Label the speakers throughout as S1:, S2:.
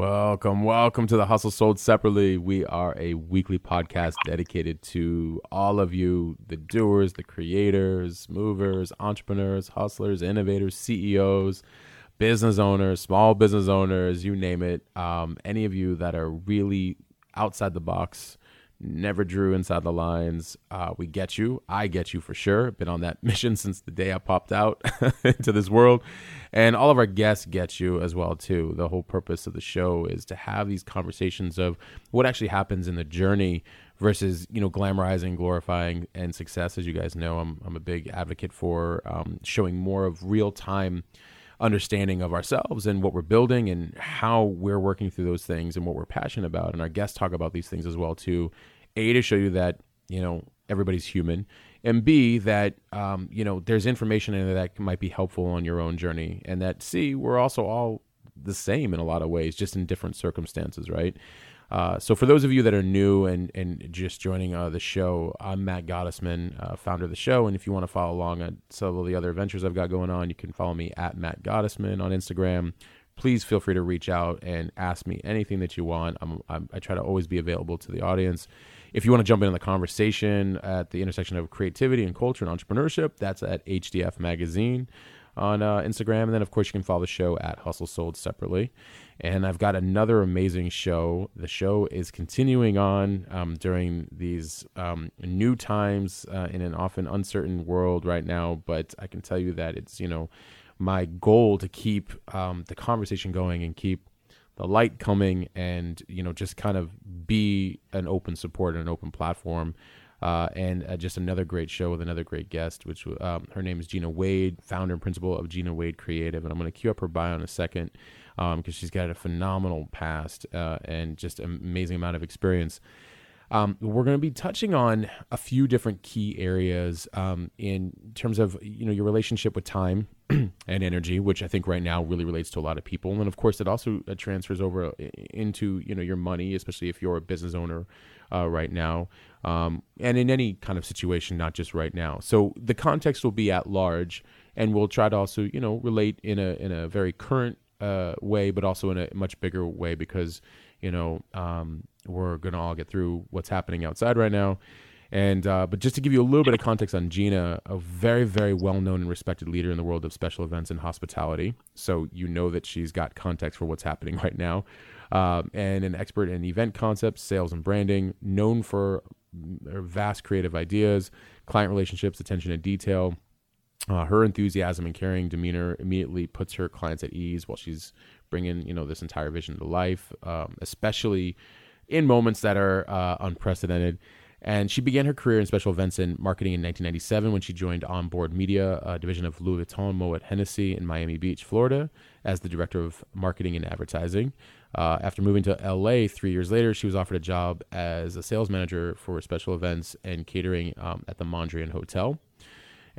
S1: Welcome, welcome to the Hustle Sold Separately. We are a weekly podcast dedicated to all of you, the doers, the creators, movers, entrepreneurs, hustlers, innovators, CEOs, business owners, small business owners, you name it. Um, any of you that are really outside the box, never drew inside the lines. Uh, we get you. I get you for sure. Been on that mission since the day I popped out into this world. And all of our guests get you as well too. The whole purpose of the show is to have these conversations of what actually happens in the journey versus you know glamorizing, glorifying, and success. As you guys know, I'm I'm a big advocate for um, showing more of real time understanding of ourselves and what we're building and how we're working through those things and what we're passionate about. And our guests talk about these things as well too. A to show you that you know everybody's human, and B that um, you know there's information in there that might be helpful on your own journey, and that C we're also all the same in a lot of ways, just in different circumstances, right? Uh, so for those of you that are new and, and just joining uh, the show, I'm Matt Gottesman, uh, founder of the show. And if you want to follow along on several of the other adventures I've got going on, you can follow me at Matt Gottesman on Instagram. Please feel free to reach out and ask me anything that you want. I'm, I'm, I try to always be available to the audience. If you want to jump in on the conversation at the intersection of creativity and culture and entrepreneurship, that's at HDF Magazine on uh, Instagram. And then, of course, you can follow the show at Hustle Sold separately. And I've got another amazing show. The show is continuing on um, during these um, new times uh, in an often uncertain world right now. But I can tell you that it's, you know, my goal to keep um, the conversation going and keep the light coming and, you know, just kind of be an open support and an open platform uh, and uh, just another great show with another great guest, which um, her name is Gina Wade, founder and principal of Gina Wade Creative. And I'm going to cue up her bio in a second because um, she's got a phenomenal past uh, and just an amazing amount of experience. Um, we're going to be touching on a few different key areas um, in terms of you know your relationship with time and energy, which I think right now really relates to a lot of people, and of course it also uh, transfers over into you know your money, especially if you're a business owner uh, right now, um, and in any kind of situation, not just right now. So the context will be at large, and we'll try to also you know relate in a in a very current uh, way, but also in a much bigger way because you know um, we're gonna all get through what's happening outside right now. And uh, but just to give you a little bit of context on Gina, a very very well known and respected leader in the world of special events and hospitality. So you know that she's got context for what's happening right now, um, and an expert in event concepts, sales, and branding. Known for her vast creative ideas, client relationships, attention to detail. Uh, her enthusiasm and caring demeanor immediately puts her clients at ease while she's bringing you know this entire vision to life, um, especially in moments that are uh, unprecedented. And she began her career in special events and marketing in 1997 when she joined Onboard Media, a division of Louis Vuitton Moet Hennessy in Miami Beach, Florida, as the director of marketing and advertising. Uh, after moving to LA three years later, she was offered a job as a sales manager for special events and catering um, at the Mondrian Hotel.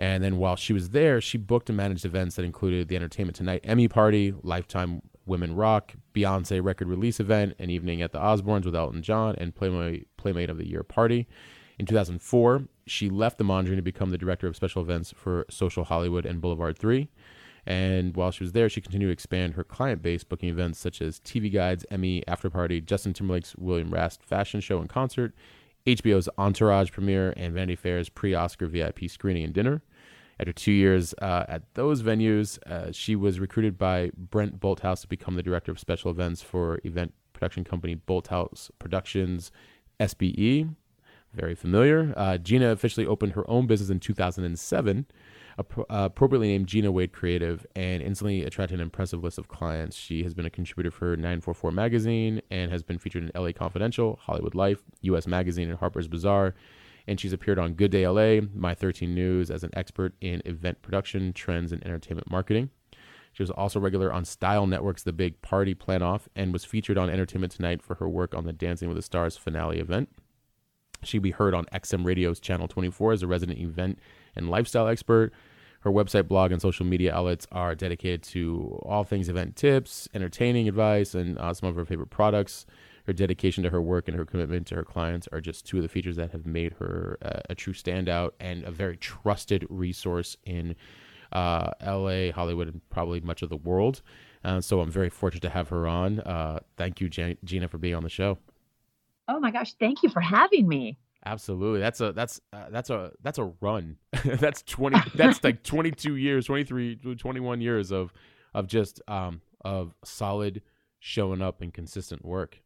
S1: And then while she was there, she booked and managed events that included the Entertainment Tonight Emmy Party, Lifetime Women Rock, Beyonce record release event, an evening at the Osbournes with Elton John, and Playmate, Playmate of the Year party. In 2004, she left the Mondrian to become the director of special events for Social Hollywood and Boulevard 3. And while she was there, she continued to expand her client base, booking events such as TV Guides, Emmy After Party, Justin Timberlake's William Rast fashion show and concert, HBO's Entourage premiere, and Vanity Fair's pre Oscar VIP screening and dinner. After two years uh, at those venues, uh, she was recruited by Brent Bolthouse to become the director of special events for event production company Bolthouse Productions, SBE. Very familiar. Uh, Gina officially opened her own business in 2007, appro- uh, appropriately named Gina Wade Creative, and instantly attracted an impressive list of clients. She has been a contributor for 944 Magazine and has been featured in LA Confidential, Hollywood Life, US Magazine, and Harper's Bazaar and she's appeared on Good Day LA, My 13 News as an expert in event production, trends, and entertainment marketing. She was also regular on Style Network's The Big Party Plan Off and was featured on Entertainment Tonight for her work on the Dancing with the Stars finale event. She'd be heard on XM Radio's Channel 24 as a resident event and lifestyle expert. Her website, blog, and social media outlets are dedicated to all things event tips, entertaining advice, and uh, some of her favorite products. Her dedication to her work and her commitment to her clients are just two of the features that have made her uh, a true standout and a very trusted resource in uh, LA, Hollywood, and probably much of the world. Uh, so I'm very fortunate to have her on. Uh, thank you, Gina, for being on the show.
S2: Oh my gosh, thank you for having me.
S1: Absolutely. That's a that's uh, that's a that's a run. that's 20 that's like 22 years, 23 21 years of of just um of solid showing up and consistent work.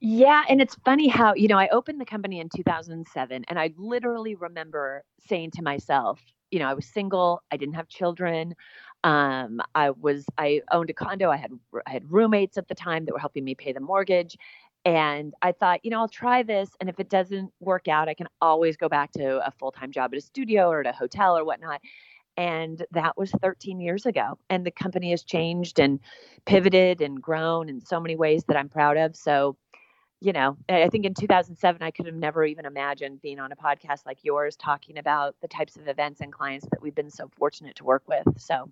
S2: Yeah, and it's funny how, you know, I opened the company in 2007 and I literally remember saying to myself, you know, I was single, I didn't have children. Um, I was I owned a condo. I had I had roommates at the time that were helping me pay the mortgage, and I thought, you know, I'll try this. And if it doesn't work out, I can always go back to a full time job at a studio or at a hotel or whatnot. And that was 13 years ago. And the company has changed and pivoted and grown in so many ways that I'm proud of. So, you know, I think in 2007, I could have never even imagined being on a podcast like yours talking about the types of events and clients that we've been so fortunate to work with. So,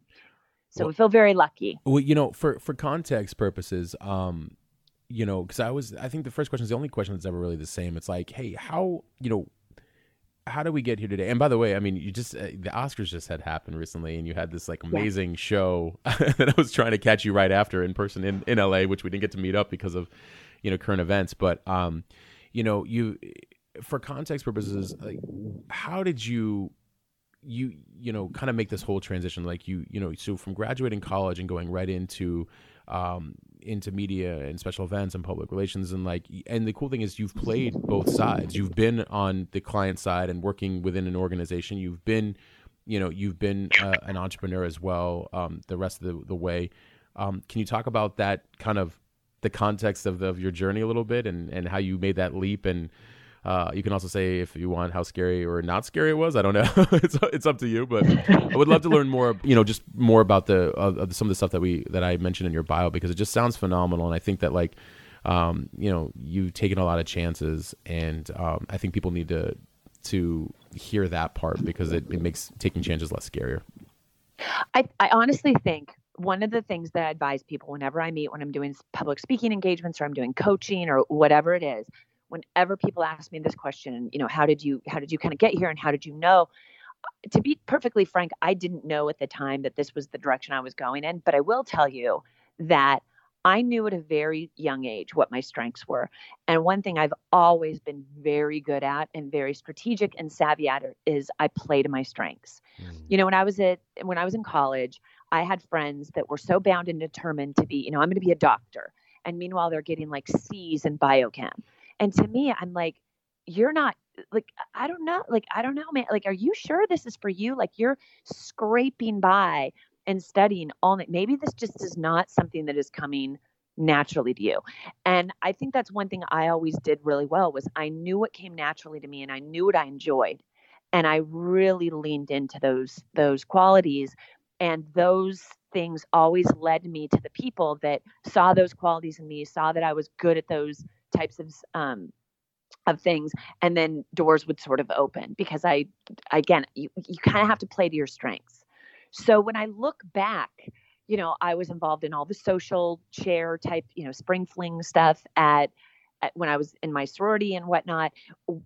S2: so well, we feel very lucky.
S1: Well, you know, for for context purposes, um, you know, because I was, I think the first question is the only question that's ever really the same. It's like, hey, how, you know, how do we get here today? And by the way, I mean, you just, uh, the Oscars just had happened recently and you had this like amazing yeah. show that I was trying to catch you right after in person in, in LA, which we didn't get to meet up because of, you know, current events. But, um, you know, you, for context purposes, like, how did you, you, you know, kind of make this whole transition? Like you, you know, so from graduating college and going right into, um, into media and special events and public relations and like and the cool thing is you've played both sides you've been on the client side and working within an organization you've been you know you've been uh, an entrepreneur as well um, the rest of the, the way um, can you talk about that kind of the context of, the, of your journey a little bit and, and how you made that leap and uh, you can also say if you want how scary or not scary it was. I don't know. it's it's up to you. But I would love to learn more. You know, just more about the uh, some of the stuff that we that I mentioned in your bio because it just sounds phenomenal. And I think that like, um, you know, you've taken a lot of chances, and um, I think people need to to hear that part because it, it makes taking chances less scarier.
S2: I, I honestly think one of the things that I advise people whenever I meet when I'm doing public speaking engagements or I'm doing coaching or whatever it is whenever people ask me this question, you know, how did you how did you kind of get here and how did you know? To be perfectly frank, I didn't know at the time that this was the direction I was going in, but I will tell you that I knew at a very young age what my strengths were. And one thing I've always been very good at and very strategic and savvy at is I play to my strengths. Mm. You know, when I was at when I was in college, I had friends that were so bound and determined to be, you know, I'm going to be a doctor. And meanwhile, they're getting like C's in biochem. And to me, I'm like, you're not like I don't know, like I don't know, man. Like, are you sure this is for you? Like you're scraping by and studying all night. Maybe this just is not something that is coming naturally to you. And I think that's one thing I always did really well was I knew what came naturally to me and I knew what I enjoyed. And I really leaned into those those qualities and those things always led me to the people that saw those qualities in me, saw that I was good at those types of um, of things and then doors would sort of open because i again you, you kind of have to play to your strengths. So when i look back you know i was involved in all the social chair type you know spring fling stuff at, at when i was in my sorority and whatnot.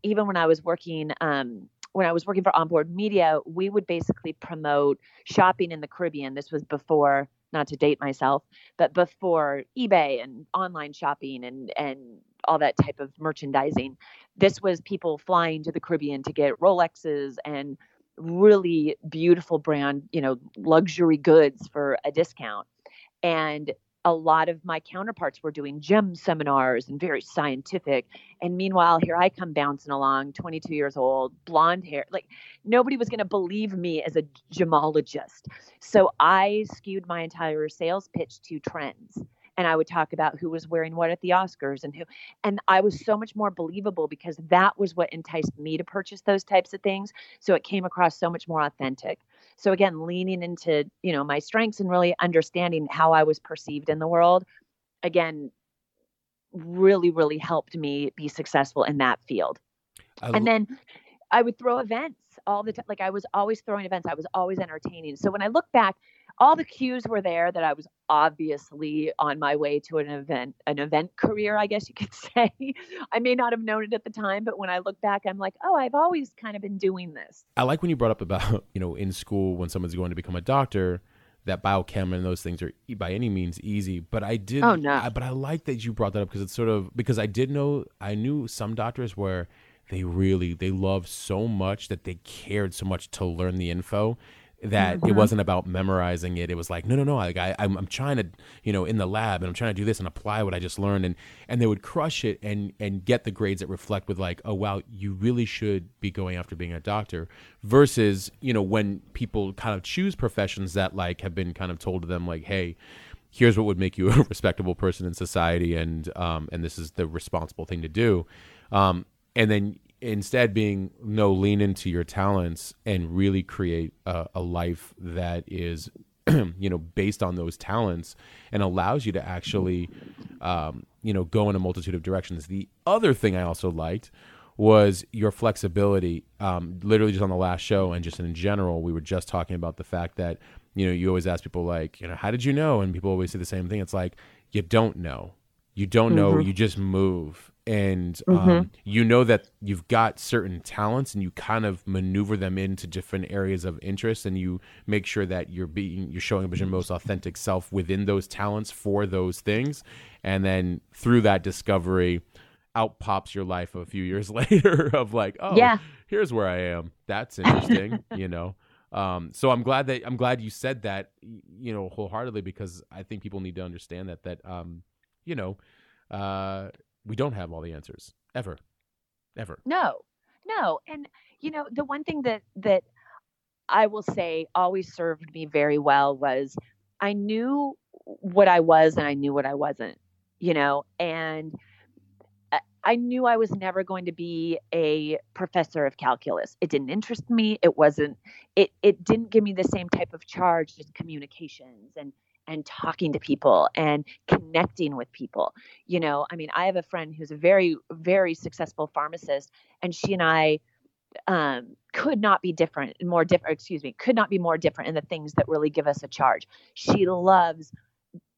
S2: Even when i was working um, when I was working for Onboard Media, we would basically promote shopping in the Caribbean. This was before, not to date myself, but before eBay and online shopping and and all that type of merchandising. This was people flying to the Caribbean to get Rolexes and really beautiful brand, you know, luxury goods for a discount. And a lot of my counterparts were doing gem seminars and very scientific. And meanwhile, here I come bouncing along, 22 years old, blonde hair. Like nobody was going to believe me as a gemologist. So I skewed my entire sales pitch to trends and I would talk about who was wearing what at the Oscars and who and I was so much more believable because that was what enticed me to purchase those types of things. So it came across so much more authentic. So again leaning into you know my strengths and really understanding how I was perceived in the world again really, really helped me be successful in that field.
S1: I
S2: And then I would throw events all the time. Like I was always throwing events. I was always entertaining. So when I look back, all the cues were there that I was obviously on my way to an event, an event career, I guess you could say. I may not have known it at the time, but when I look back, I'm like, oh, I've always kind of been doing this.
S1: I like when you brought up about, you know, in school when someone's going to become a doctor, that biochem and those things are by any means easy. But I did,
S2: Oh, no.
S1: I, but I like that you brought that up because it's sort of because I did know I knew some doctors where they really they loved so much that they cared so much to learn the info that it
S2: Mhm.
S1: wasn't about memorizing it. It was like, no, no, no. Like I, I'm, I'm trying to, you know, in the lab and I'm trying to do this and apply what I just learned. And, and they would crush it and, and get the grades that reflect with like, oh, wow, you really should be going after being a doctor versus, you know, when people kind of choose professions that like have been kind of told to them like, Hey, here's what would make you a respectable person in society. And, um, and this is the responsible thing to do. Um, and then instead being no lean into your talents and really create a, a life that is you know based on those talents and allows you to actually um, you know go in a multitude of directions. The other thing i also liked was your flexibility. Um, literally just on the last show and just in general we were just talking about the fact that you know you always ask people like you know how did you know? And people always say the same thing. It's like you don't know. You don't know.
S2: Mhm.
S1: you just move and um,
S2: Mhm.
S1: you know that you've got certain talents and you kind of maneuver them into different areas of interest and you make sure that you're being you're showing up as your most authentic self within those talents for those things and then through that discovery out pops your life a few years later of like oh
S2: Yeah.
S1: here's where i am that's interesting you know um, so i'm glad that i'm glad you said that you know wholeheartedly because i think people need to understand that that um, you know uh, we don't have all the answers ever ever
S2: No, no. And you know, the one thing that that I will say always served me very well was I knew what I was and I knew what I wasn't, you know, and I- knew I was never going to be a professor of calculus. It didn't interest me. It wasn't it it didn't give me the same type of charge as communications and and talking to people and connecting with people. You know, I mean, I have a friend who's a very very successful pharmacist and she and I um, could not be different, more different, excuse me, could not be more different in the things that really give us a charge. She loves,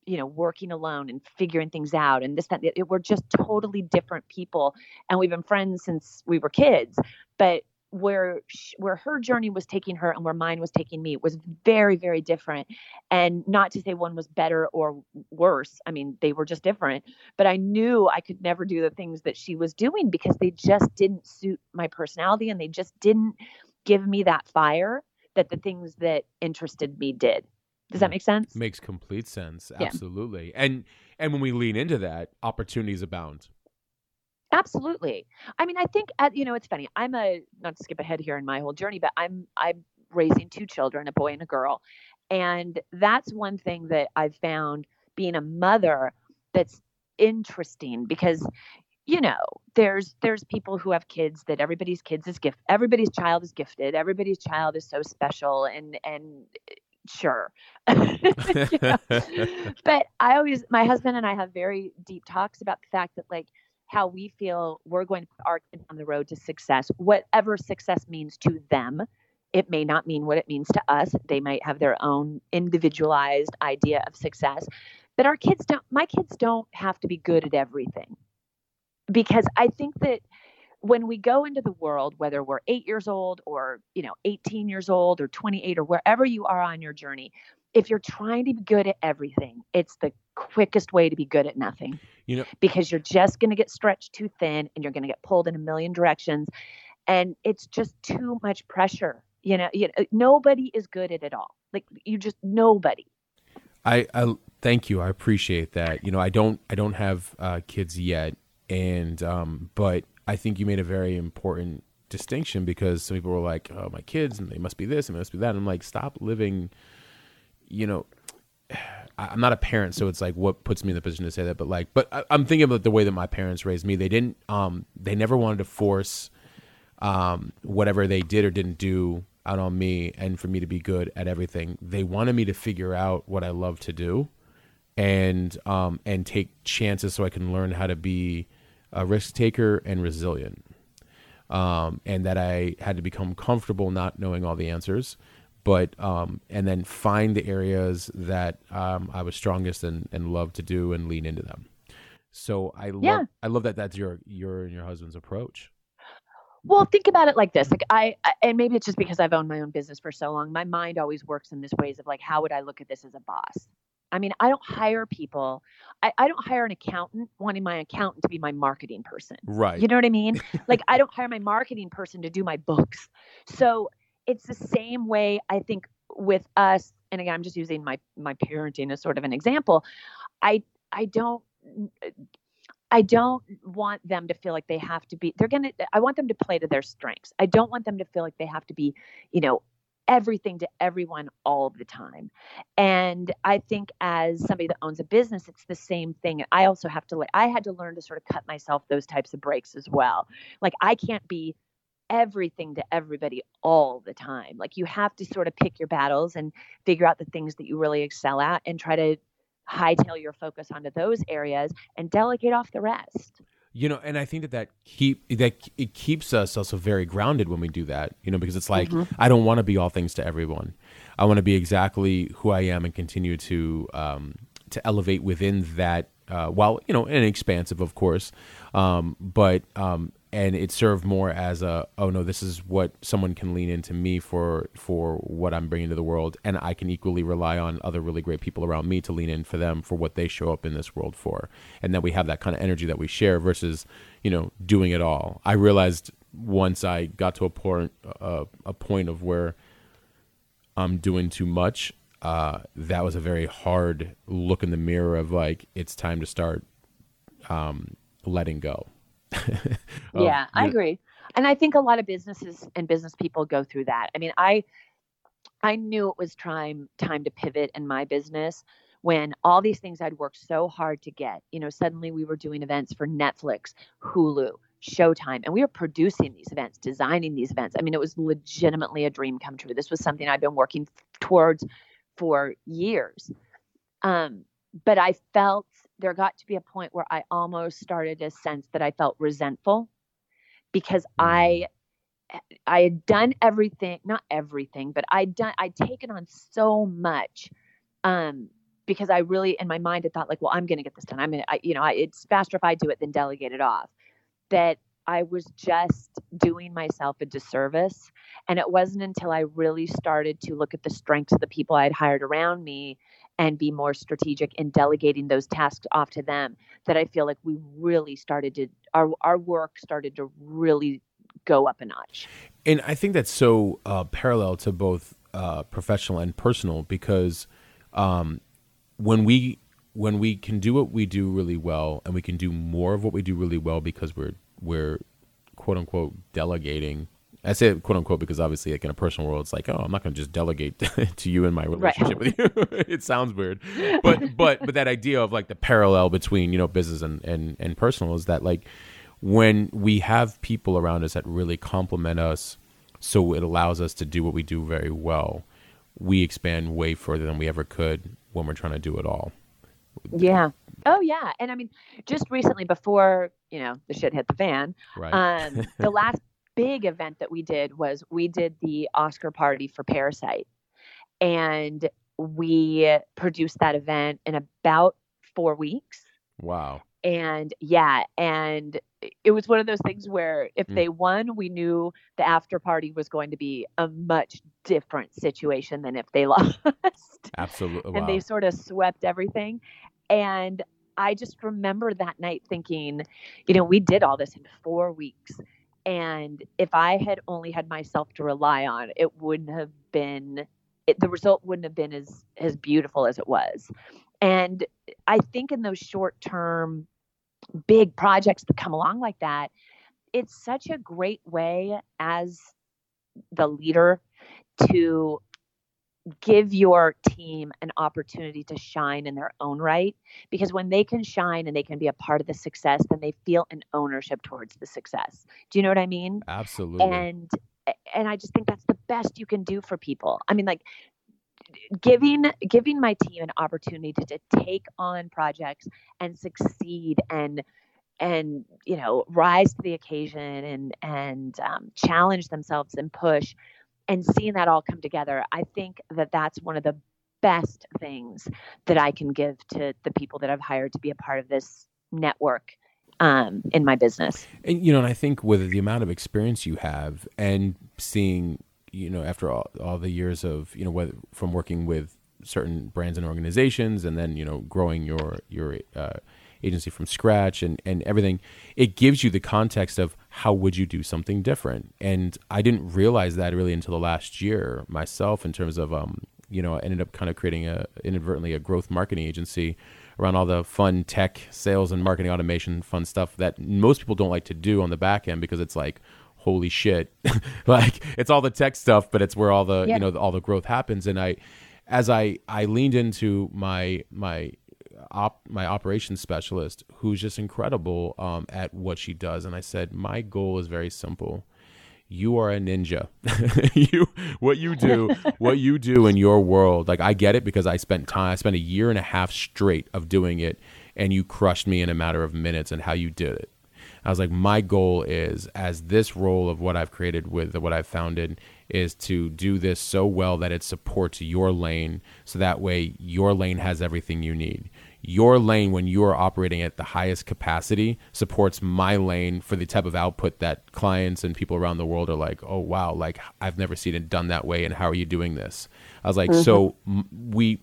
S2: you know, working alone and figuring things out and this, that, it, we're just totally different people. And we've been friends since we were kids, but where sh- where her journey was taking her and where mine was taking me was very very different and not to say one was better or worse i mean they were just different but I knew I could never do the things that she was doing because they just didn't suit my personality and they just didn't give me that fire that the things that interested me did. Does that mm. make sense?
S1: makes complete sense
S2: Yeah.
S1: absolutely and and when we lean into that opportunities abound
S2: Absolutely. I mean, I think at, you know, it's funny. I'm a not to skip ahead here in my whole journey, but I'm I'm raising two children, a boy and a girl. And that's one thing that I've found being a mother that's interesting because you know, there's there's people who have kids that everybody's kids is gift everybody's child is gifted, everybody's child is so special and and eh, sure. You know? but I always, my husband and I have very deep talks about the fact that, like, how we feel we're going to put our kids on the road to success, whatever success means to them. It may not mean what it means to us. They might have their own individualized idea of success. But our kids don't, my kids don't have to be good at everything. Because I think that when we go into the world, whether we're eight years old or, you know, 18 years old or 28 or wherever you are on your journey, if you're trying to be good at everything, it's the quickest way to be good at nothing.
S1: You know-
S2: because you're just going to get stretched too thin and you're going to get pulled in a million directions. And it's just too much pressure. You know, you know, nobody is good at it all. Like you just nobody.
S1: I, I thank you. I appreciate that. You know, I don't I don't have uh, kids yet, and um, but I think you made a very important distinction because some people were like, "Oh, my kids, and they must be this and they must be that." And I'm like, stop living. You know, I'm not a parent, so it's like what puts me in the position to say that. But like, but I, I'm thinking about the way that my parents raised me. They didn't. Um, they never wanted to force um, whatever they did or didn't do out on me and for me to be good at everything. They wanted me to figure out what I love to do and um, and take chances so I can learn how to be a risk taker and resilient. Um, and that I had to become comfortable not knowing all the answers, but um, and then find the areas that um, I was strongest and and love to do and lean into them. So I love
S2: Yeah.
S1: I love that that's your your and your husband's approach.
S2: Well, think about it like this. Like I, I- and maybe it's just because I've owned my own business for so long. My mind always works in this ways of like, how would I look at this as a boss? I mean, I don't hire people. I, I don't hire an accountant wanting my accountant to be my marketing person.
S1: Right.
S2: You know what I mean? like I don't hire my marketing person to do my books. So it's the same way I think with us. And again, I'm just using my my parenting as sort of an example. I I don't I don't want them to feel like they have to be they're going to I want them to play to their strengths. I don't want them to feel like they have to be, you know, everything to everyone all the time. And I think as somebody that owns a business, it's the same thing. I also have to I had to learn to sort of cut myself those types of breaks as well. Like I can't be everything to everybody all the time. Like you have to sort of pick your battles and figure out the things that you really excel at and try to hightail your focus onto those areas and delegate off the rest.
S1: You know, and I think that that keep that it keeps us also very grounded when we do that. You know, because it's like I don't want to be all things to everyone. I want to be exactly who I am and continue to um, to elevate within that. Uh, while you know, and expansive, of course, um, but um, and it served more as a oh no, this is what someone can lean into me for for what I'm bringing to the world, and I can equally rely on other really great people around me to lean in for them for what they show up in this world for, and that we have that kind of energy that we share versus you know doing it all. I realized once I got to a point uh, a point of where I'm doing too much. Uh, that was a very hard look in the mirror of like it's time to start um, letting go. Of,
S2: yeah, I agree. And I think a lot of businesses and business people go through that. I mean, I I knew it was time time to pivot in my business when all these things I'd worked so hard to get, you know, suddenly we were doing events for Netflix, Hulu, Showtime, and we were producing these events, designing these events. I mean, it was legitimately a dream come true. This was something I'd been working towards for years. Um, but I felt there got to be a point where I almost started to sense that I felt resentful because I I had done everything, not everything, but I'd done I'd taken on so much um because I really in my mind had thought like, well, I'm going to get this done. I'm going to you know, I, it's faster if I do it than delegate it off. That I was just doing myself a disservice. And it wasn't until I really started to look at the strengths of the people I had hired around me and be more strategic in delegating those tasks off to them that I feel like we really started to our our work started to really go up a notch.
S1: and I think that's so uh, parallel to both uh, professional and personal because um, when we when we can do what we do really well and we can do more of what we do really well because we're we're quote unquote delegating. I say quote unquote because obviously, like in a personal world, it's like, oh, I'm not going to just delegate to you in my relationship with you. it sounds weird, but but but that idea of like the parallel between you know business and and and personal is that like when we have people around us that really complement us, so it allows us to do what we do very well. We expand way further than we ever could when we're trying to do it all.
S2: Yeah. Oh yeah. And I mean, just recently before, you know, the shit hit the fan,
S1: Right.
S2: um, the last big event that we did was we did the Oscar party for Parasite. And we produced that event in about four weeks.
S1: wow.
S2: And yeah, and it was one of those things where if
S1: Mm.
S2: they won, we knew the after party was going to be a much different situation than if they lost
S1: Absolutely.
S2: and
S1: Wow.
S2: they sort of swept everything. And I just remember that night thinking, you know, we did all this in four weeks. And if I had only had myself to rely on, it wouldn't have been, it, the result wouldn't have been as, as beautiful as it was. And I think in those short term, big projects that come along like that, it's such a great way as the leader to give your team an opportunity to shine in their own right because when they can shine and they can be a part of the success then they feel an ownership towards the success. Do you know what i mean?
S1: Absolutely.
S2: and and i just think that's the best you can do for people. I mean like giving giving my team an opportunity to, to take on projects and succeed and and you know rise to the occasion and and um, challenge themselves and push and seeing that all come together i think that that's one of the best things that i can give to the people that i've hired to be a part of this network um, in my business.
S1: And you know and i think with the amount of experience you have and seeing you know after all, all the years of you know whether from working with certain brands and organizations and then you know growing your your uh, agency from scratch and, and everything, it gives you the context of how would you do something different. And I didn't realize that really until the last year myself in terms of, um, you know, I ended up kind of creating a inadvertently a growth marketing agency around all the fun tech sales and marketing automation fun stuff that most people don't like to do on the back end because it's like, holy shit like it's all the tech stuff but it's where all the yeah. you know all the growth happens and i as i i leaned into my my op, my operations specialist, who's just incredible um, at what she does. And I said, my goal is very simple. You are a ninja. you, what you do, what you do in your world. Like I get it because I spent time. I spent a year and a half straight of doing it, and you crushed me in a matter of minutes. And how you did it. I was like, my goal is as this role of what I've created with what I've founded is to do this so well that it supports your lane, so that way your lane has everything you need your lane when you are operating at the highest capacity supports my lane for the type of output that clients and people around the world are like, oh wow, like I've never seen it done that way, and how are you doing this? I was like, mm-hmm. so we,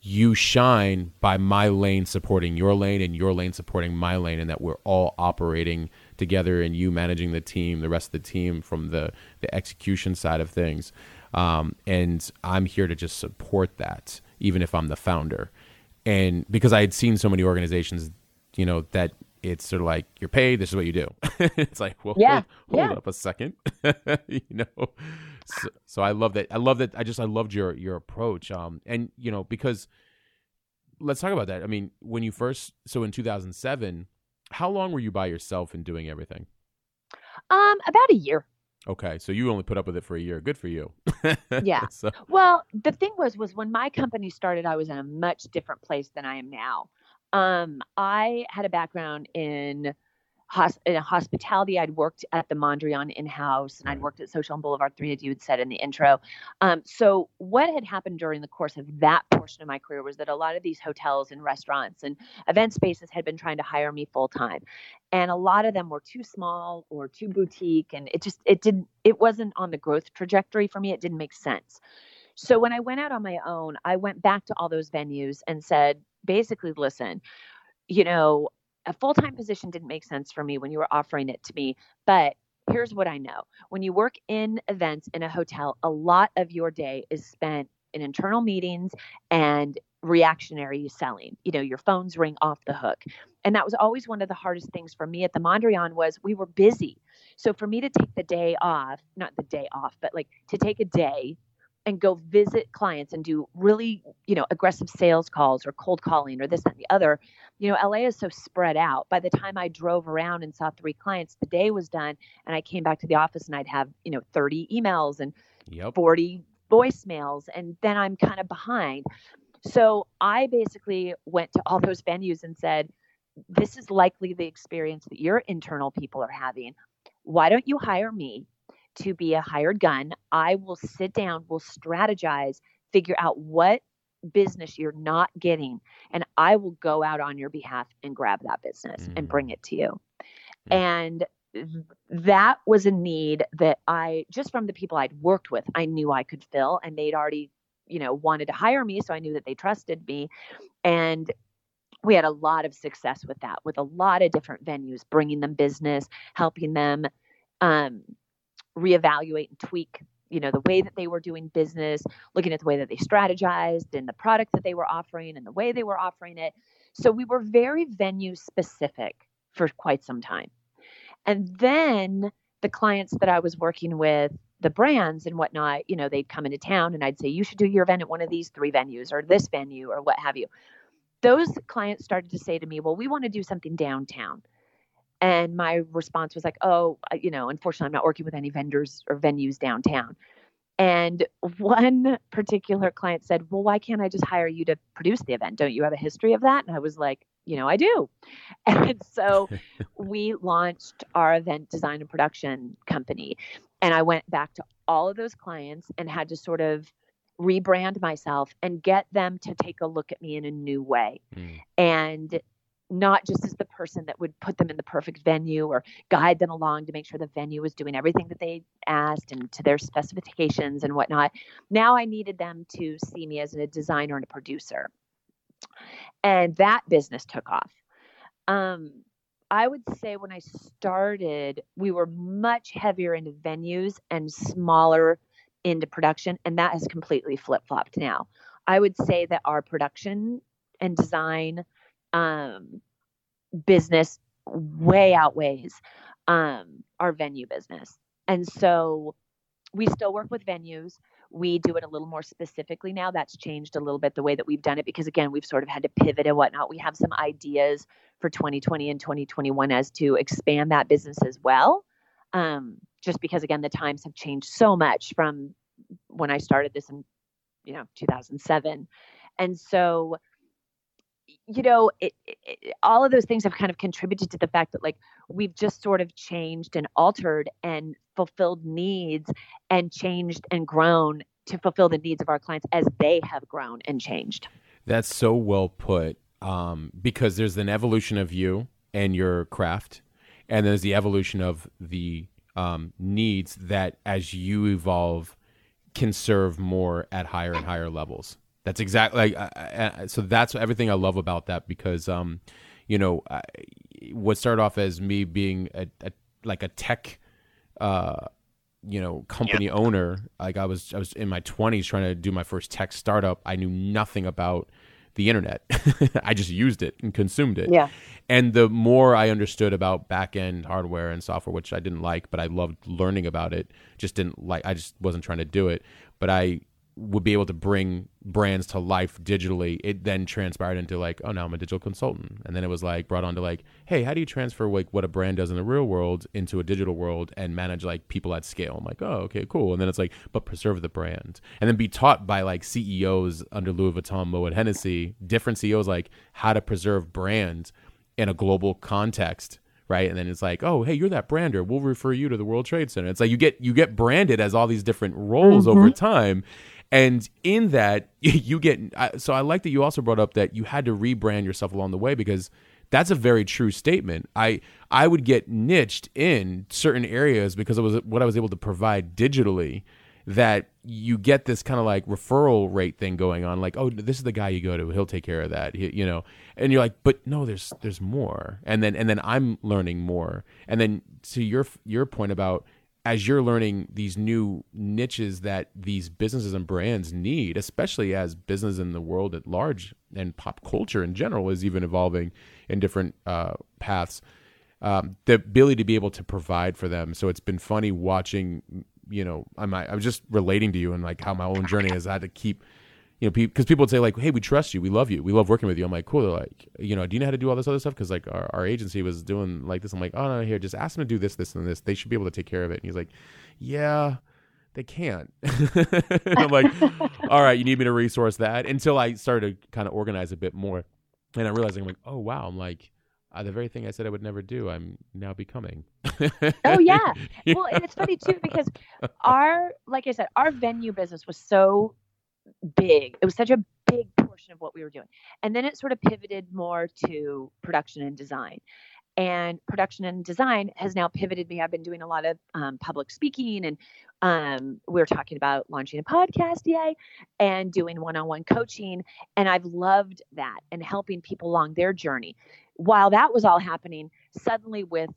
S1: you shine by my lane supporting your lane and your lane supporting my lane, and that we're all operating together, and you managing the team, the rest of the team from the the execution side of things, um, and I'm here to just support that, even if I'm the founder and because I had seen so many organizations, you know, that it's sort of like you're paid. This is what you do. it's like, well,
S2: yeah,
S1: hold, hold
S2: yeah.
S1: up a second, you know. So, so, I love that. I love that. I just I loved your your approach. Um, and you know because let's talk about that. I mean, when you first so in 2007, how long were you by yourself and doing everything?
S2: Um, about a year.
S1: Okay, so you only put up with it for a year. Good for you.
S2: yeah. So. Well, the thing was, was when my company started, I was in a much different place than I am now. Um, I had a background in in hospitality. I'd worked at the Mondrian in house, and I'd worked at Social and Boulevard Three, as you had said in the intro. Um, so, what had happened during the course of that portion of my career was that a lot of these hotels and restaurants and event spaces had been trying to hire me full time, and a lot of them were too small or too boutique, and it just it didn't it wasn't on the growth trajectory for me. It didn't make sense. So when I went out on my own, I went back to all those venues and said, basically, listen, you know, a full time position didn't make sense for me when you were offering it to me. But here's what I know when you work in events in a hotel, a lot of your day is spent in internal meetings and reactionary selling. You know, your phones ring off the hook. And that was always one of the hardest things for me at the Mondrian was we were busy. So for me to take the day off, not the day off, but like to take a day and go visit clients and do really, you know, aggressive sales calls or cold calling or this and the other. You know, LA is so spread out. By the time I drove around and saw three clients, the day was done and I came back to the office and I'd have, you know, 30 emails and yep. 40 voicemails and then I'm kind of behind. So I basically went to all those venues and said, this is likely the experience that your internal people are having. Why don't you hire me? To be a hired gun. I will sit down, we'll strategize, figure out what business you're not getting, and I will go out on your behalf and grab that business mm. and bring it to you. Mm. And that was a need that I just from the people I'd worked with, I knew I could fill, and they'd already, you know, wanted to hire me, so I knew that they trusted me, and we had a lot of success with that, with a lot of different venues, bringing them business, helping them um, reevaluate and tweak you know the way that they were doing business looking at the way that they strategized and the product that they were offering and the way they were offering it. So we were very venue specific for quite some time. And then the clients that i was working with the brands and whatnot you know they'd come into town and i'd say you should do your event at one of these three venues or this venue or what have you. Those clients started to say to me well we want to do something downtown and my response was like, oh, you know, unfortunately, I'm not working with any vendors or venues downtown. And one particular client said, Well, why can't I just hire you to produce the event? Don't you have a history of that? And I was like, You know, I do. And so we launched our event design and production company. And I went back to all of those clients and had to sort of rebrand myself and get them to take a look at me in a new way. Mm. And not just as the person that would put them in the perfect venue or guide them along to make sure the venue was doing everything that they asked and to their specifications and whatnot. Now I needed them to see me as a designer and a producer. And that business took off. Um, I would say when I started, we were much heavier into venues and smaller into production, and that has completely flip flopped now. I would say that our production and design um, business way outweighs um, our venue business. And so we still work with venues. We do it a little more specifically now. That's changed a little bit the way that we've done it because, again, we've sort of had to pivot and whatnot. We have some ideas for 2020 and 2021 as to expand that business as well. Um, just because, again, the times have changed so much from when I started this in, you know, 2007. And so you know, it, it, all of those things have kind of contributed to the fact that like we've just sort of changed and altered and fulfilled needs and changed and grown to fulfill the needs of our clients as they have grown and changed.
S1: That's so well put. Um, because there's an evolution of you and your craft, and there's the evolution of the um, needs that, as you evolve, can serve more at higher and higher levels. That's exactly like so. That's everything I love about that because, um, you know, I, what started off as me being a, a like a tech, uh, you know, company yeah. owner. Like I was, I was in my twenties trying to do my first tech startup. I knew nothing about the internet. I just used it and consumed it.
S2: Yeah.
S1: And the more I understood about back end hardware and software, which I didn't like, but I loved learning about it, just didn't like, I just wasn't trying to do it. But I would be able to bring brands to life digitally it then transpired into like oh now i'm a digital consultant and then it was like brought on to like hey how do you transfer like what a brand does in the real world into a digital world and manage like people at scale i'm like oh okay cool and then it's like but preserve the brand and then be taught by like ceos under louis vuitton moet hennessy different ceos like how to preserve brand in a global context right? And then it's like, oh, hey, you're that brander. We'll refer you to the World Trade Center. It's like you get you get branded as all these different roles mm-hmm. over time, and in that, you get. So I like that you also brought up that you had to rebrand yourself along the way because that's a very true statement. I I would get niched in certain areas because it was what I was able to provide digitally. That you get this kind of like referral rate thing going on, like, oh, this is the guy you go to, he'll take care of that, he, you know, and you're like, but no, there's there's more, and then and then I'm learning more, and then to your your point about as you're learning these new niches that these businesses and brands need, especially as business in the world at large and pop culture in general is even evolving in different uh, paths, um, the ability to be able to provide for them. So it's been funny watching, you know, I'm, I was just relating to you and like how my own journey has had to keep – you know, because people would say like, "Hey, we trust you, we love you, we love working with you." I'm like, "Cool." They're like, you know, do you know how to do all this other stuff? Because like our, our agency was doing like this. I'm like, "Oh no, here, just ask them to do this, this, and this. They should be able to take care of it." And he's like, "Yeah." They can't. I'm like, all right, you need me to resource that until I started to kind of organize a bit more. And I'm realizing, I'm like, oh, wow. I'm like, uh, the very thing I said I would never do, I'm now becoming.
S2: oh yeah. Well, and it's funny too because our, like I said, our venue business was so big. It was such a big portion of what we were doing. And then it sort of pivoted more to production and design. And production and design has now pivoted me. I've been doing a lot of um, public speaking, and um, we are talking about launching a podcast, yay, and doing one on one coaching. And I've loved that and helping people along their journey. While that was all happening, suddenly with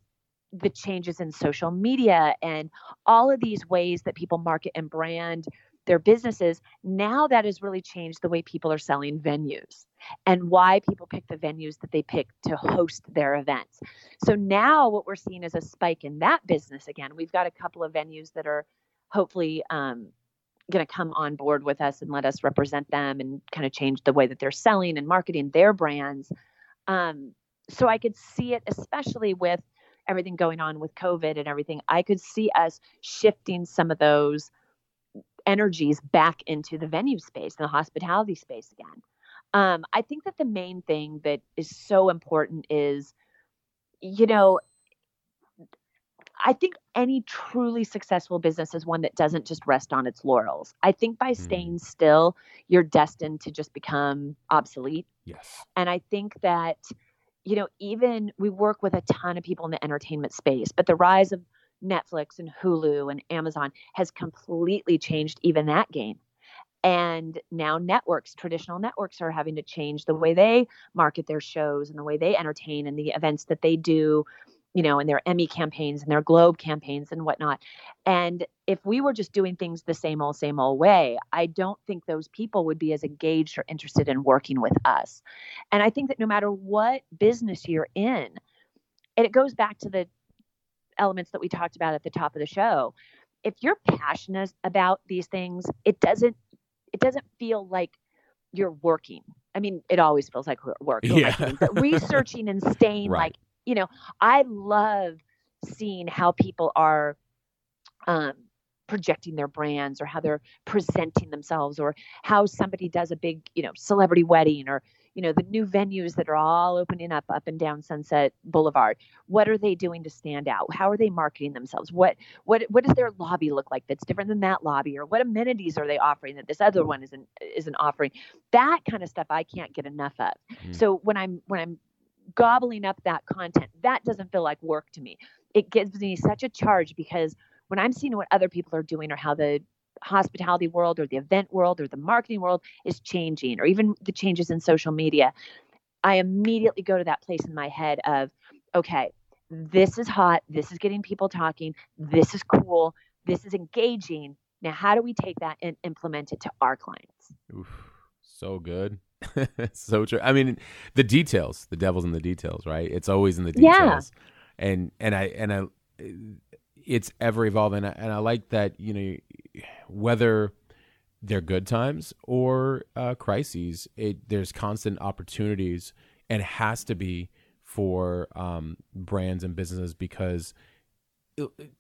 S2: the changes in social media and all of these ways that people market and brand their businesses, now that has really changed the way people are selling venues and why people pick the venues that they pick to host their events. So now what we're seeing is a spike in that business again. We've got a couple of venues that are hopefully um, going to come on board with us and let us represent them and kind of change the way that they're selling and marketing their brands. Um, so I could see it, especially with everything going on with COVID and everything. I could see us shifting some of those energies back into the venue space and the hospitality space again. Um, I think that the main thing that is so important is, you know, I think any truly successful business is one that doesn't just rest on its laurels. I think by
S1: Mm.
S2: staying still, you're destined to just become obsolete.
S1: Yes.
S2: And I think that, you know, even we work with a ton of people in the entertainment space, but the rise of Netflix and Hulu and Amazon has completely changed even that game. And now networks, traditional networks, are having to change the way they market their shows and the way they entertain and the events that they do, you know, and their Emmy campaigns and their Globe campaigns and whatnot. And if we were just doing things the same old, same old way, I don't think those people would be as engaged or interested in working with us. And I think that no matter what business you're in, and it goes back to the elements that we talked about at the top of the show. If you're passionate about these things, it doesn't it doesn't feel like you're working. I mean, it always feels like work. who am I
S1: Yeah.
S2: But researching and staying
S1: Right.
S2: like, you know, I love seeing how people are um projecting their brands or how they're presenting themselves or how somebody does a big, you know, celebrity wedding or you know the new venues that are all opening up up and down Sunset Boulevard. What are they doing to stand out? How are they marketing themselves? What what what does their lobby look like that's different than that lobby? Or what amenities are they offering that this other one isn't isn't offering? That kind of stuff I can't get enough of.
S1: Mm.
S2: So when I'm when I'm gobbling up that content, that doesn't feel like work to me. It gives me such a charge because when I'm seeing what other people are doing or how the hospitality world or the event world or the marketing world is changing or even the changes in social media i immediately go to that place in my head of okay this is hot this is getting people talking this is cool this is engaging now how do we take that and implement it to our clients
S1: Oof, so good. so true. I mean, the details, the devil's in the details, right? It's always in the
S2: Yeah.
S1: details. And and I and I it's ever evolving and I, and I like that, you know, whether they're good times or uh, crises, it there's constant opportunities and has to be for um, brands and businesses because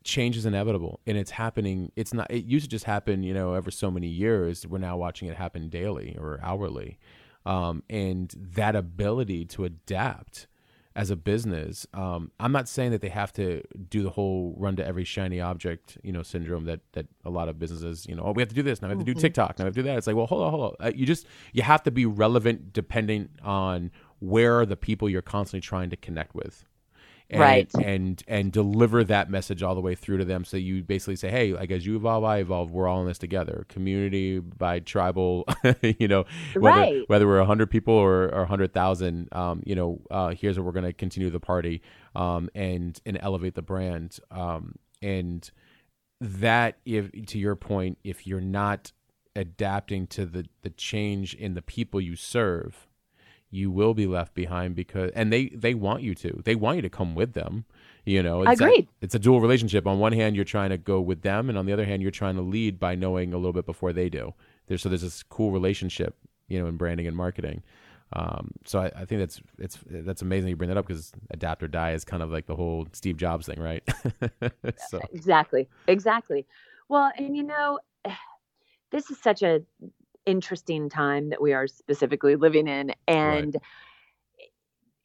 S1: change is inevitable and it's happening it's not it used to just happen you know every so many years. We're now watching it happen daily or hourly. Um, and that ability to adapt as a business um, i'm not saying that they have to do the whole run to every shiny object you know syndrome that that a lot of businesses you know oh we have to do this now we have to do
S2: Mhm.
S1: tiktok now we have to do that. It's like well hold on hold on. Uh, you just you have to be relevant depending on where are the people you're constantly trying to connect with and,
S2: Right.
S1: and and deliver that message all the way through to them so you basically say hey like as you evolve i evolve we're all in this together community by tribal you know whether
S2: Right.
S1: whether we're 100 people or, or 100000 um, you know uh, here's where we're going to continue the party um, and and elevate the brand um, and that if to your point if you're not adapting to the the change in the people you serve you will be left behind because and they they want you to they want you to come with them you know? It's
S2: Agreed.
S1: A, it's a dual relationship. On one hand you're trying to go with them and on the other hand you're trying to lead by knowing a little bit before they do. There's so there's this cool relationship you know in branding and marketing. Um, so I, I think that's it's that's amazing you bring that up because adapt or die is kind of like the whole Steve Jobs thing, right? so.
S2: Exactly. Exactly. Well and you know this is such a interesting time that we are specifically living in and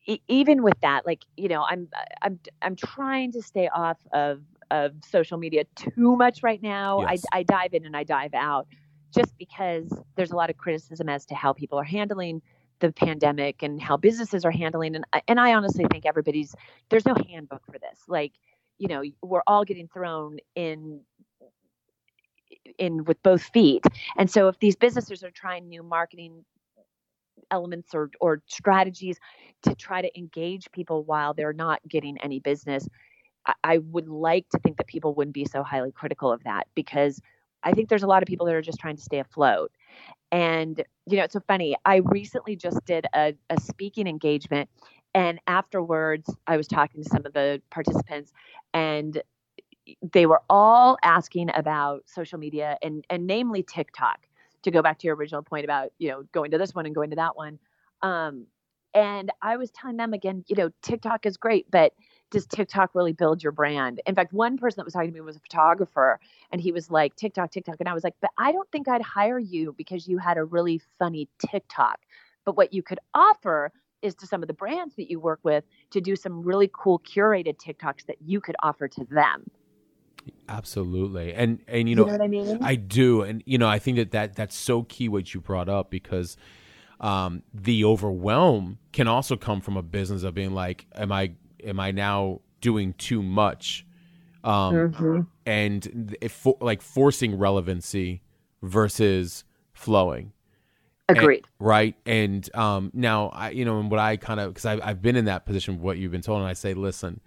S2: e- even with that like you know i'm i'm i'm trying to stay off of of social media too much right now.
S1: Yes.
S2: I, I dive in and i dive out just because there's a lot of criticism as to how people are handling the pandemic and how businesses are handling and and I honestly think everybody's there's no handbook for this. Like you know we're all getting thrown in in with both feet and so if these businesses are trying new marketing elements or or strategies to try to engage people while they're not getting any business I, I would like to think that people wouldn't be so highly critical of that because I think there's a lot of people that are just trying to stay afloat. And, you know, it's so funny. I recently just did a, a speaking engagement, and afterwards, I was talking to some of the participants, and they were all asking about social media and, and namely TikTok, to go back to your original point about, you know, going to this one and going to that one. Um, and I was telling them again, you know, TikTok is great, but does TikTok really build your brand? In fact, one person that was talking to me was a photographer and he was like, TikTok, TikTok. And I was like, but I don't think I'd hire you because you had a really funny TikTok. But what you could offer is to some of the brands that you work with to do some really cool curated TikToks that you could offer to them.
S1: Absolutely. And and you know,
S2: you know what I mean?
S1: I do. And you know, I think that, that that's so key what you brought up because um, the overwhelm can also come from a business of being like, am I am I now doing too much? Um,
S2: mm-hmm.
S1: and if like forcing relevancy versus flowing.
S2: Agreed.
S1: And, right. And um, now I, you know, and what I kind of, cause I've, I've been in that position, what you've been told. And I say, listen,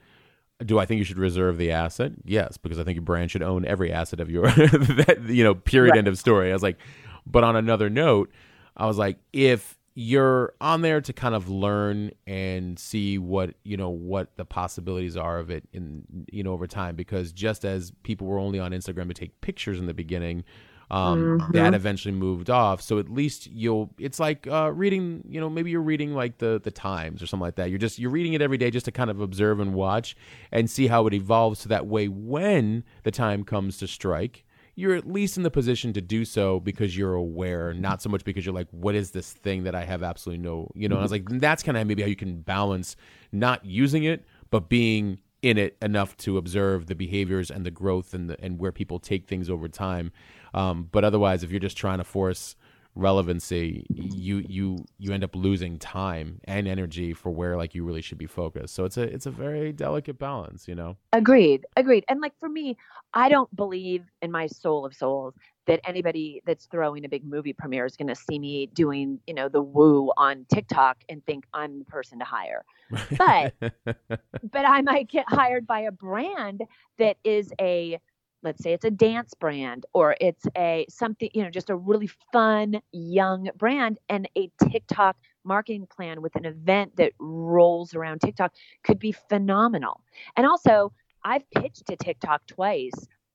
S1: do I think you should reserve the asset? Yes, because I think your brand should own every asset of your, that, you know, period, right. end of story. I was like, but on another note, I was like, if you're on there to kind of learn and see what you know what the possibilities are of it in you know over time because just as people were only on Instagram to take pictures in the beginning um, mm-hmm. that eventually moved off so at least you'll it's like uh, reading you know maybe you're reading like the the times or something like that you're just you're reading it every day just to kind of observe and watch and see how it evolves so that way when the time comes to strike you're at least in the position to do so because you're aware, not so much because you're like, what is this thing that I have absolutely no, you know? And I was like, that's kind of maybe how you can balance not using it, but being in it enough to observe the behaviors and the growth and the, and where people take things over time. Um, but otherwise, if you're just trying to force relevancy, you you you end up losing time and energy for where like you really should be focused. So it's a it's a very delicate balance, you know.
S2: Agreed, agreed. And like for me, I don't believe in my soul of souls that anybody that's throwing a big movie premiere is going to see me doing, you know, the woo on TikTok and think I'm the person to hire. But but I might get hired by a brand that is a let's say it's a dance brand or it's a something you know just a really fun young brand and a TikTok marketing plan with an event that rolls around TikTok could be phenomenal. And also, I've pitched to TikTok twice.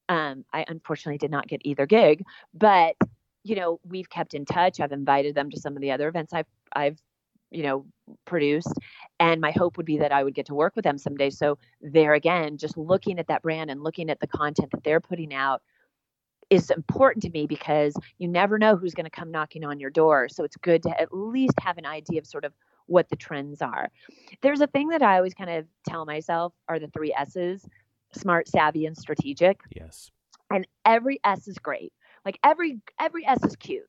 S2: Um, I unfortunately did not get either gig, but you know we've kept in touch. I've invited them to some of the other events I've I've you know produced and my hope would be that i would get to work with them someday. So there again just looking at that brand and looking at the content that they're putting out is important to me because you never know who's going to come knocking on your door. So it's good to at least have an idea of sort of what the trends are. There's a thing that i always kind of tell myself are the three s's smart savvy and strategic.
S1: Yes.
S2: And every s is great. Like every every s is cute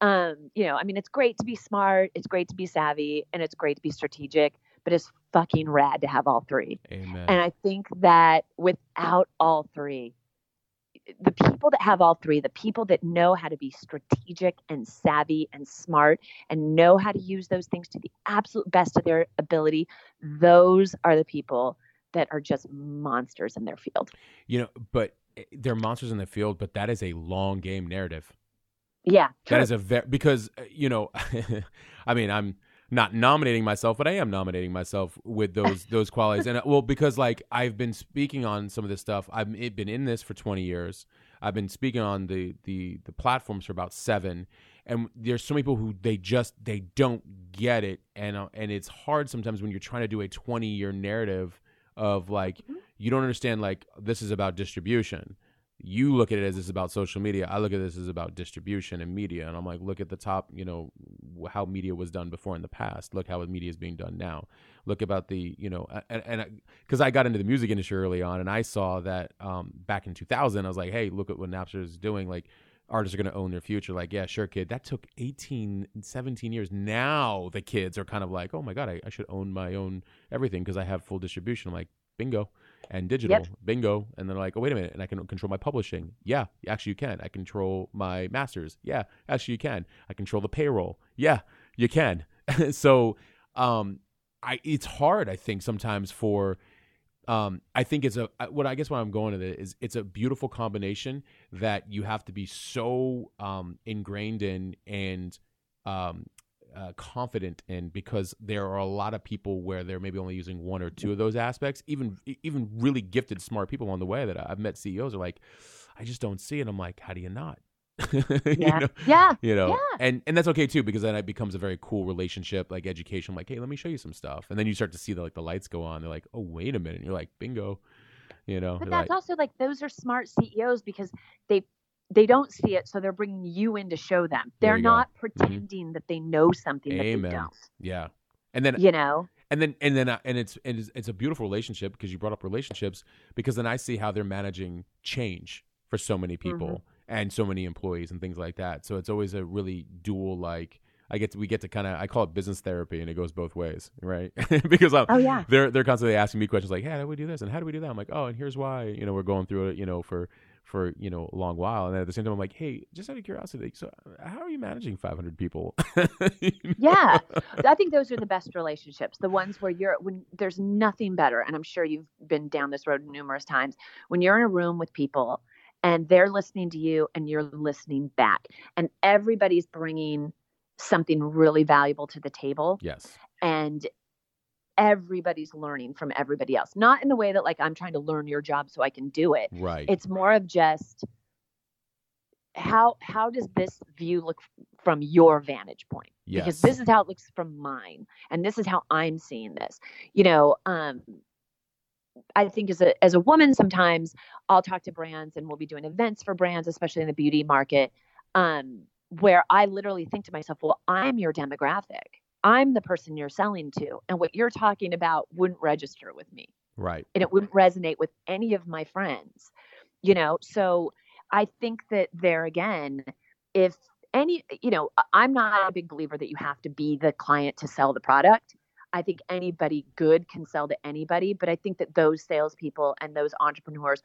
S2: um, you know, I mean, it's great to be smart, it's great to be savvy, and it's great to be strategic, but it's fucking rad to have all three.
S1: Amen.
S2: And I think that without all three, the people that have all three, the people that know how to be strategic and savvy and smart and know how to use those things to the absolute best of their ability, those are the people that are just monsters in their field.
S1: You know, but eh, they're monsters in the field, but that is a long game narrative.
S2: Yeah,
S1: that is a very because uh, you know, I mean, I'm not nominating myself, but I am nominating myself with those those qualities. And uh, well, because like I've been speaking on some of this stuff. I've been in this for 20 years. I've been speaking on the the the platforms for about seven, and there's some people who they just they don't get it, and uh, and it's hard sometimes when you're trying to do a 20 year narrative of like mm-hmm. you don't understand like this is about distribution you look at it as this is about social media. I look at this as about distribution and media. And I'm like, look at the top, you know, how media was done before in the past. Look how media is being done now. Look about the, you know, and, because I got into the music industry early on and I saw that um, back in 2000, I was like, hey, look at what Napster is doing. Like, artists are going to own their future. Like, yeah, sure, kid. That took 18, 17 years. Now the kids are kind of like, oh my God, I, I should own my own everything because I have full distribution. I'm like, bingo and digital. Yep. Bingo. And they're like, oh, wait a minute. And I can control my publishing. Yeah, actually, you can. I control my masters. Yeah, actually, you can. I control the payroll. Yeah, you can. so, um, I it's hard. I think sometimes for, um, I think it's a what I guess what I'm going to it is it's a beautiful combination that you have to be so um ingrained in and um uh, confident in because there are a lot of people where they're maybe only using one or two of those aspects. Even even really gifted, smart people on the way that I've met CEOs are like, I just don't see it. I'm like, how do you not? You
S2: Yeah.
S1: know?
S2: Yeah.
S1: you know
S2: Yeah.
S1: and and that's okay too because then it becomes a very cool relationship like education like hey let me show you some stuff and then you start to see the like the lights go on they're like oh wait a minute and you're like bingo you know
S2: But that's
S1: like,
S2: also like those are smart CEOs because they they don't see it, so they're bringing you in to show them. They're
S1: you go. Mm-hmm.
S2: not pretending that they know something that
S1: Amen.
S2: they don't.
S1: yeah and then
S2: You know?
S1: and then and then uh, and it's and it's, it's a beautiful relationship because you brought up relationships because then I see how they're managing change for so many
S2: Mm-hmm.
S1: people and so many employees and things like that. So it's always a really dual like I get to, we get to kind of I call it business therapy and it goes both ways, right? because I'm,
S2: Oh yeah.
S1: they're they're constantly asking me questions like, "Hey, how do we do this? And how do we do that?" I'm like, "Oh, and here's why." You know, we're going through it, you know, for for you know a long while, and then at the same time, I'm like, "Hey, just out of curiosity, so uh, how are you managing 500 people?"
S2: Yeah. I think those are the best relationships. The ones where you're when there's nothing better, and I'm sure you've been down this road numerous times. When you're in a room with people and they're listening to you and you're listening back, and everybody's bringing something really valuable to the table,
S1: yes.
S2: and everybody's learning from everybody else. Not in the way that like I'm trying to learn your job so I can do it.
S1: Right.
S2: It's more of just how how does this view look from your vantage point?
S1: yes.
S2: because this is how it looks from mine and this is how i'm seeing this you know um i think as a as a woman sometimes i'll talk to brands and we'll be doing events for brands especially in the beauty market um where i literally think to myself well i'm your demographic i'm the person you're selling to and what you're talking about wouldn't register with me
S1: right.
S2: and it wouldn't resonate with any of my friends you know so i think that there again if any you know i'm not a big believer that you have to be the client to sell the product i think anybody good can sell to anybody but i think that those salespeople and those entrepreneurs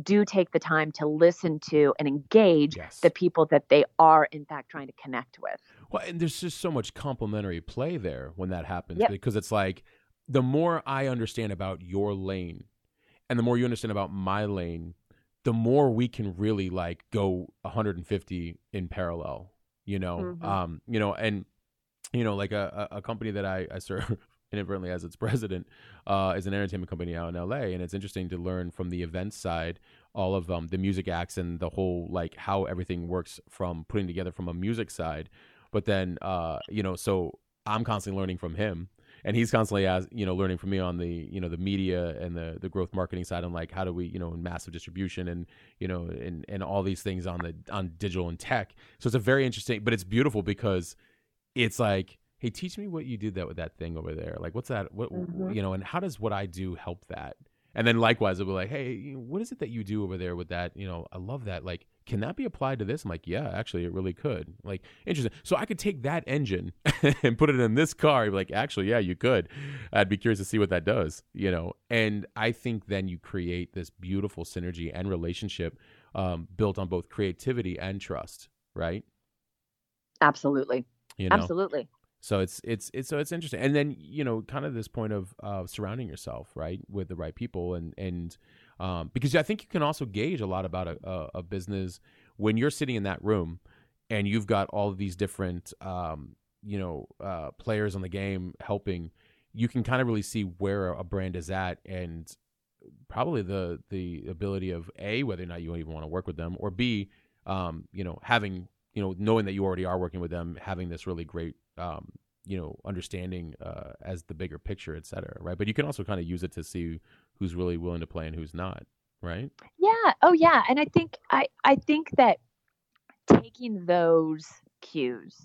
S2: do take the time to listen to and engage
S1: Yes.
S2: the people that they are in fact trying to connect with
S1: Well, and there's just so much complementary play there when that happens
S2: Yep.
S1: because it's like the more I understand about your lane and the more you understand about my lane, the more we can really like go 150 in parallel, you know.
S2: Mhm.
S1: Um, you know, and you know, like a, a a company that I, I serve inadvertently as its president uh, is an entertainment company out in LA, and it's interesting to learn from the events side all of um, the music acts and the whole like how everything works from putting together from a music side. But then, uh, you know, so I'm constantly learning from him, and he's constantly as you know learning from me on the you know the media and the the growth marketing side and like how do we you know in massive distribution and you know and and all these things on the on digital and tech. So it's a very interesting, but it's beautiful because it's like hey teach me what you did that with that thing over there. Like what's that what
S2: Mhm.
S1: you know and how does what i do help that? And then likewise it'll be like hey what is it that you do over there with that? You know i love that. Like can that be applied to this? I'm like yeah actually it really could. Like interesting. So i could take that engine and put it in this car. Like actually yeah you could. I'd be curious to see what that does you know? And i think then you create this beautiful synergy and relationship um, built on both creativity and trust right?
S2: Absolutely.
S1: You know?
S2: Absolutely
S1: so it's it's it's so it's interesting, and then you know, kind of this point of uh, surrounding yourself right with the right people, and and um, because I think you can also gauge a lot about a, a, a business when you're sitting in that room, and you've got all of these different um, you know uh, players on the game helping. You can kind of really see where a brand is at, and probably the the ability of a whether or not you even want to work with them, or b um, you know having you know knowing that you already are working with them, having this really great um, you know understanding uh, as the bigger picture, et cetera, right? But you can also kind of use it to see who's really willing to play and who's not, right?
S2: Yeah. Oh yeah. And I think I I think that taking those cues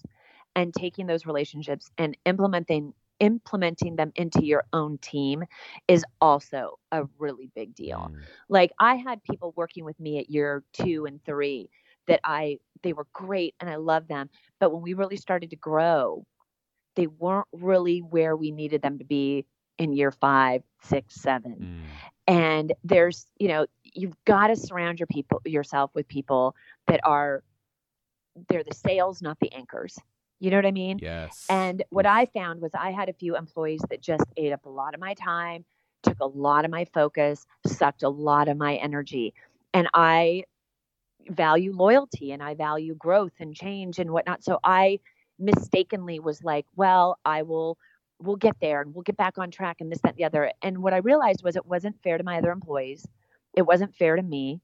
S2: and taking those relationships and implementing implementing them into your own team is also a really big deal.
S1: Mm,
S2: Like I had people working with me at year 2 and 3 that I they were great and I love them, but when we really started to grow, they weren't really where we needed them to be in year five, six, seven.
S1: Mm,
S2: and there's you know you've got to surround your people yourself with people that are they're the sails not the anchors. You know what i mean?
S1: Yes.
S2: and what i found was i had a few employees that just ate up a lot of my time took a lot of my focus sucked a lot of my energy. And i value loyalty and i value growth and change and whatnot. So i mistakenly was like well i will we'll get there and we'll get back on track and this that and the other. And what i realized was it wasn't fair to my other employees. It wasn't fair to me.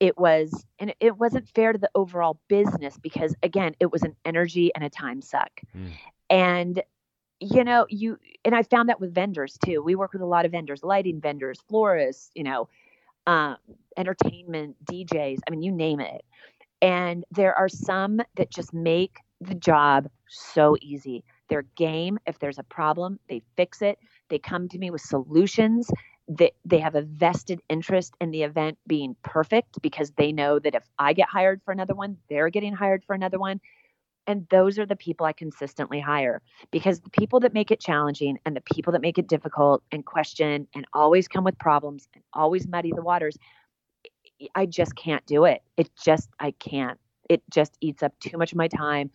S2: It was and it wasn't fair to the overall business because again it was an energy and a time suck. Mm. and you know you and i found that with vendors too. We work with a lot of vendors lighting vendors florists you know um, entertainment djs i mean you name it. And there are some that just make the job so easy. They're game. If there's a problem they fix it. They come to me with solutions they, they have a vested interest in the event being perfect because they know that if I get hired for another one, they're getting hired for another one. And those are the people I consistently hire because the people that make it challenging and the people that make it difficult and question and always come with problems and always muddy the waters, I just can't do it. It just, I can't. It just eats up too much of my time.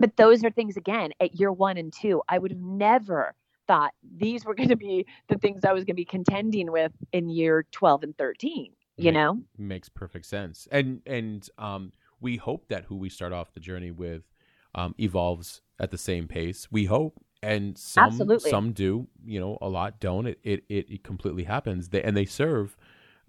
S2: But those are things, again, at year one and two, I would have never thought these were going to be the things I was going to be contending with in year 12 and 13, you Make, know?
S1: Makes perfect sense. And, and, um, we hope that who we start off the journey with, um, evolves at the same pace. We hope. And some, Absolutely. some do, you know, a lot don't. It, it, it, completely happens. They, and they serve,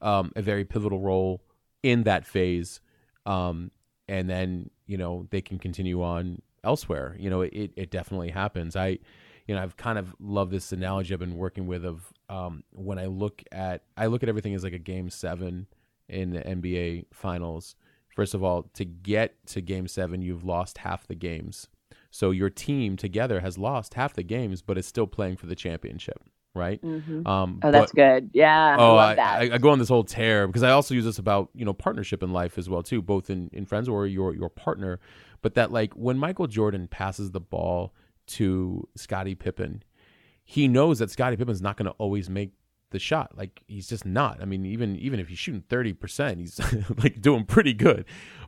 S1: um, a very pivotal role in that phase. Um, and then, you know, they can continue on elsewhere. You know, it, it definitely happens. I, you know, I've kind of loved this analogy I've been working with of um, when I look at I look at everything as like a game seven in the NBA finals. First of all, to get to game seven, you've lost half the games. So your team together has lost half the games, but is still playing for the championship, right?
S2: Mm-hmm. Um, oh, that's but, good. Yeah.
S1: Oh,
S2: I,
S1: I, I, go on this whole tear because I also use this about you know partnership in life as well too, both in in friends or your your partner. But that like when Michael Jordan passes the ball to Scottie Pippen, he knows that Scottie Pippen's not going to always make the shot. Like he's just not. I mean, even even if he's shooting thirty percent, he's like doing pretty good.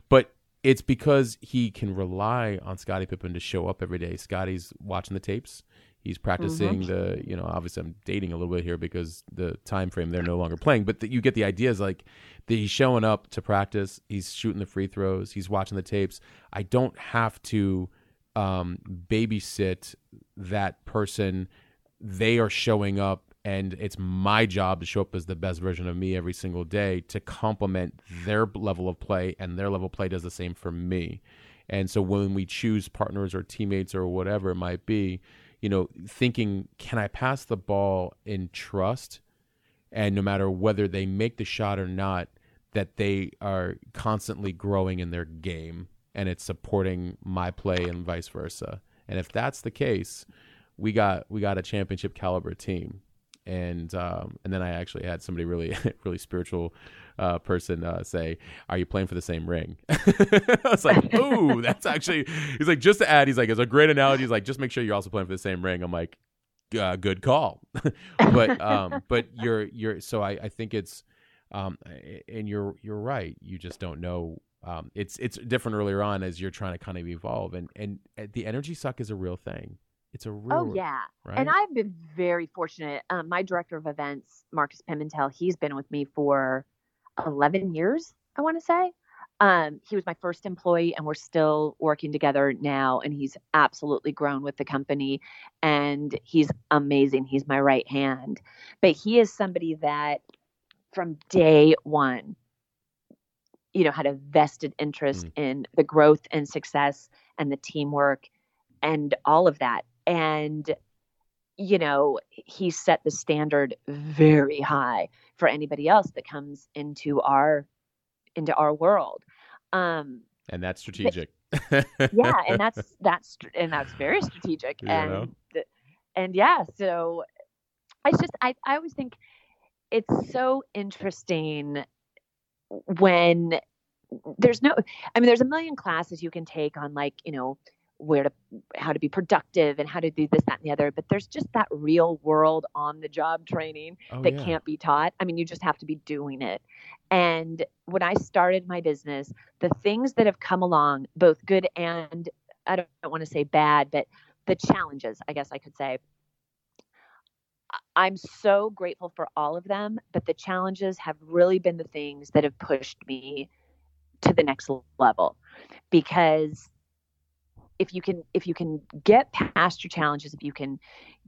S1: But it's because he can rely on Scottie Pippen to show up every day. Scottie's watching the tapes. He's practicing mm-hmm. the, you know, obviously I'm dating a little bit here because the time frame they're no longer playing, but the, you get the idea is like he's showing up to practice, he's shooting the free throws, he's watching the tapes. I don't have to um, babysit that person. They are showing up, and it's my job to show up as the best version of me every single day to complement their level of play, and their level of play does the same for me. And so when we choose partners or teammates or whatever it might be, you know, thinking, can I pass the ball in trust? And no matter whether they make the shot or not, that they are constantly growing in their game and it's supporting my play and vice versa. And if that's the case, we got we got a championship caliber team. And um, and then I actually had somebody really really spiritual uh, person uh, say, "Are you playing for the same ring?" I was like, "Ooh, that's actually." He's like, "Just to add," he's like, "It's a great analogy." He's like, "Just make sure you're also playing for the same ring." I'm like, uh, "Good call," but um, but you're you're so I I think it's um, and you're you're right. You just don't know um, it's it's different earlier on as you're trying to kind of evolve and and uh, the energy suck is a real thing it's a real
S2: oh yeah right? and i've been very fortunate um, my director of events marcus pimentel he's been with me for 11 years i want to say um, he was my first employee and we're still working together now and he's absolutely grown with the company and he's amazing he's my right hand but he is somebody that from day one you know had a vested interest mm. in the growth and success and the teamwork and all of that and you know he set the standard very high for anybody else that comes into our into our world. Um
S1: and that's strategic.
S2: But, yeah and that's that's and that's very strategic. You and know? and yeah so i just i i always think it's so interesting when there's no i mean there's a million classes you can take on like you know where to how to be productive and how to do this that and the other but there's just that real world on the job training oh, that yeah. can't be taught. I mean you just have to be doing it. And when i started my business the things that have come along both good and i don't, don't want to say bad but the challenges i guess i could say. I'm so grateful for all of them, but the challenges have really been the things that have pushed me to the next level. Because if you can if you can get past your challenges if you can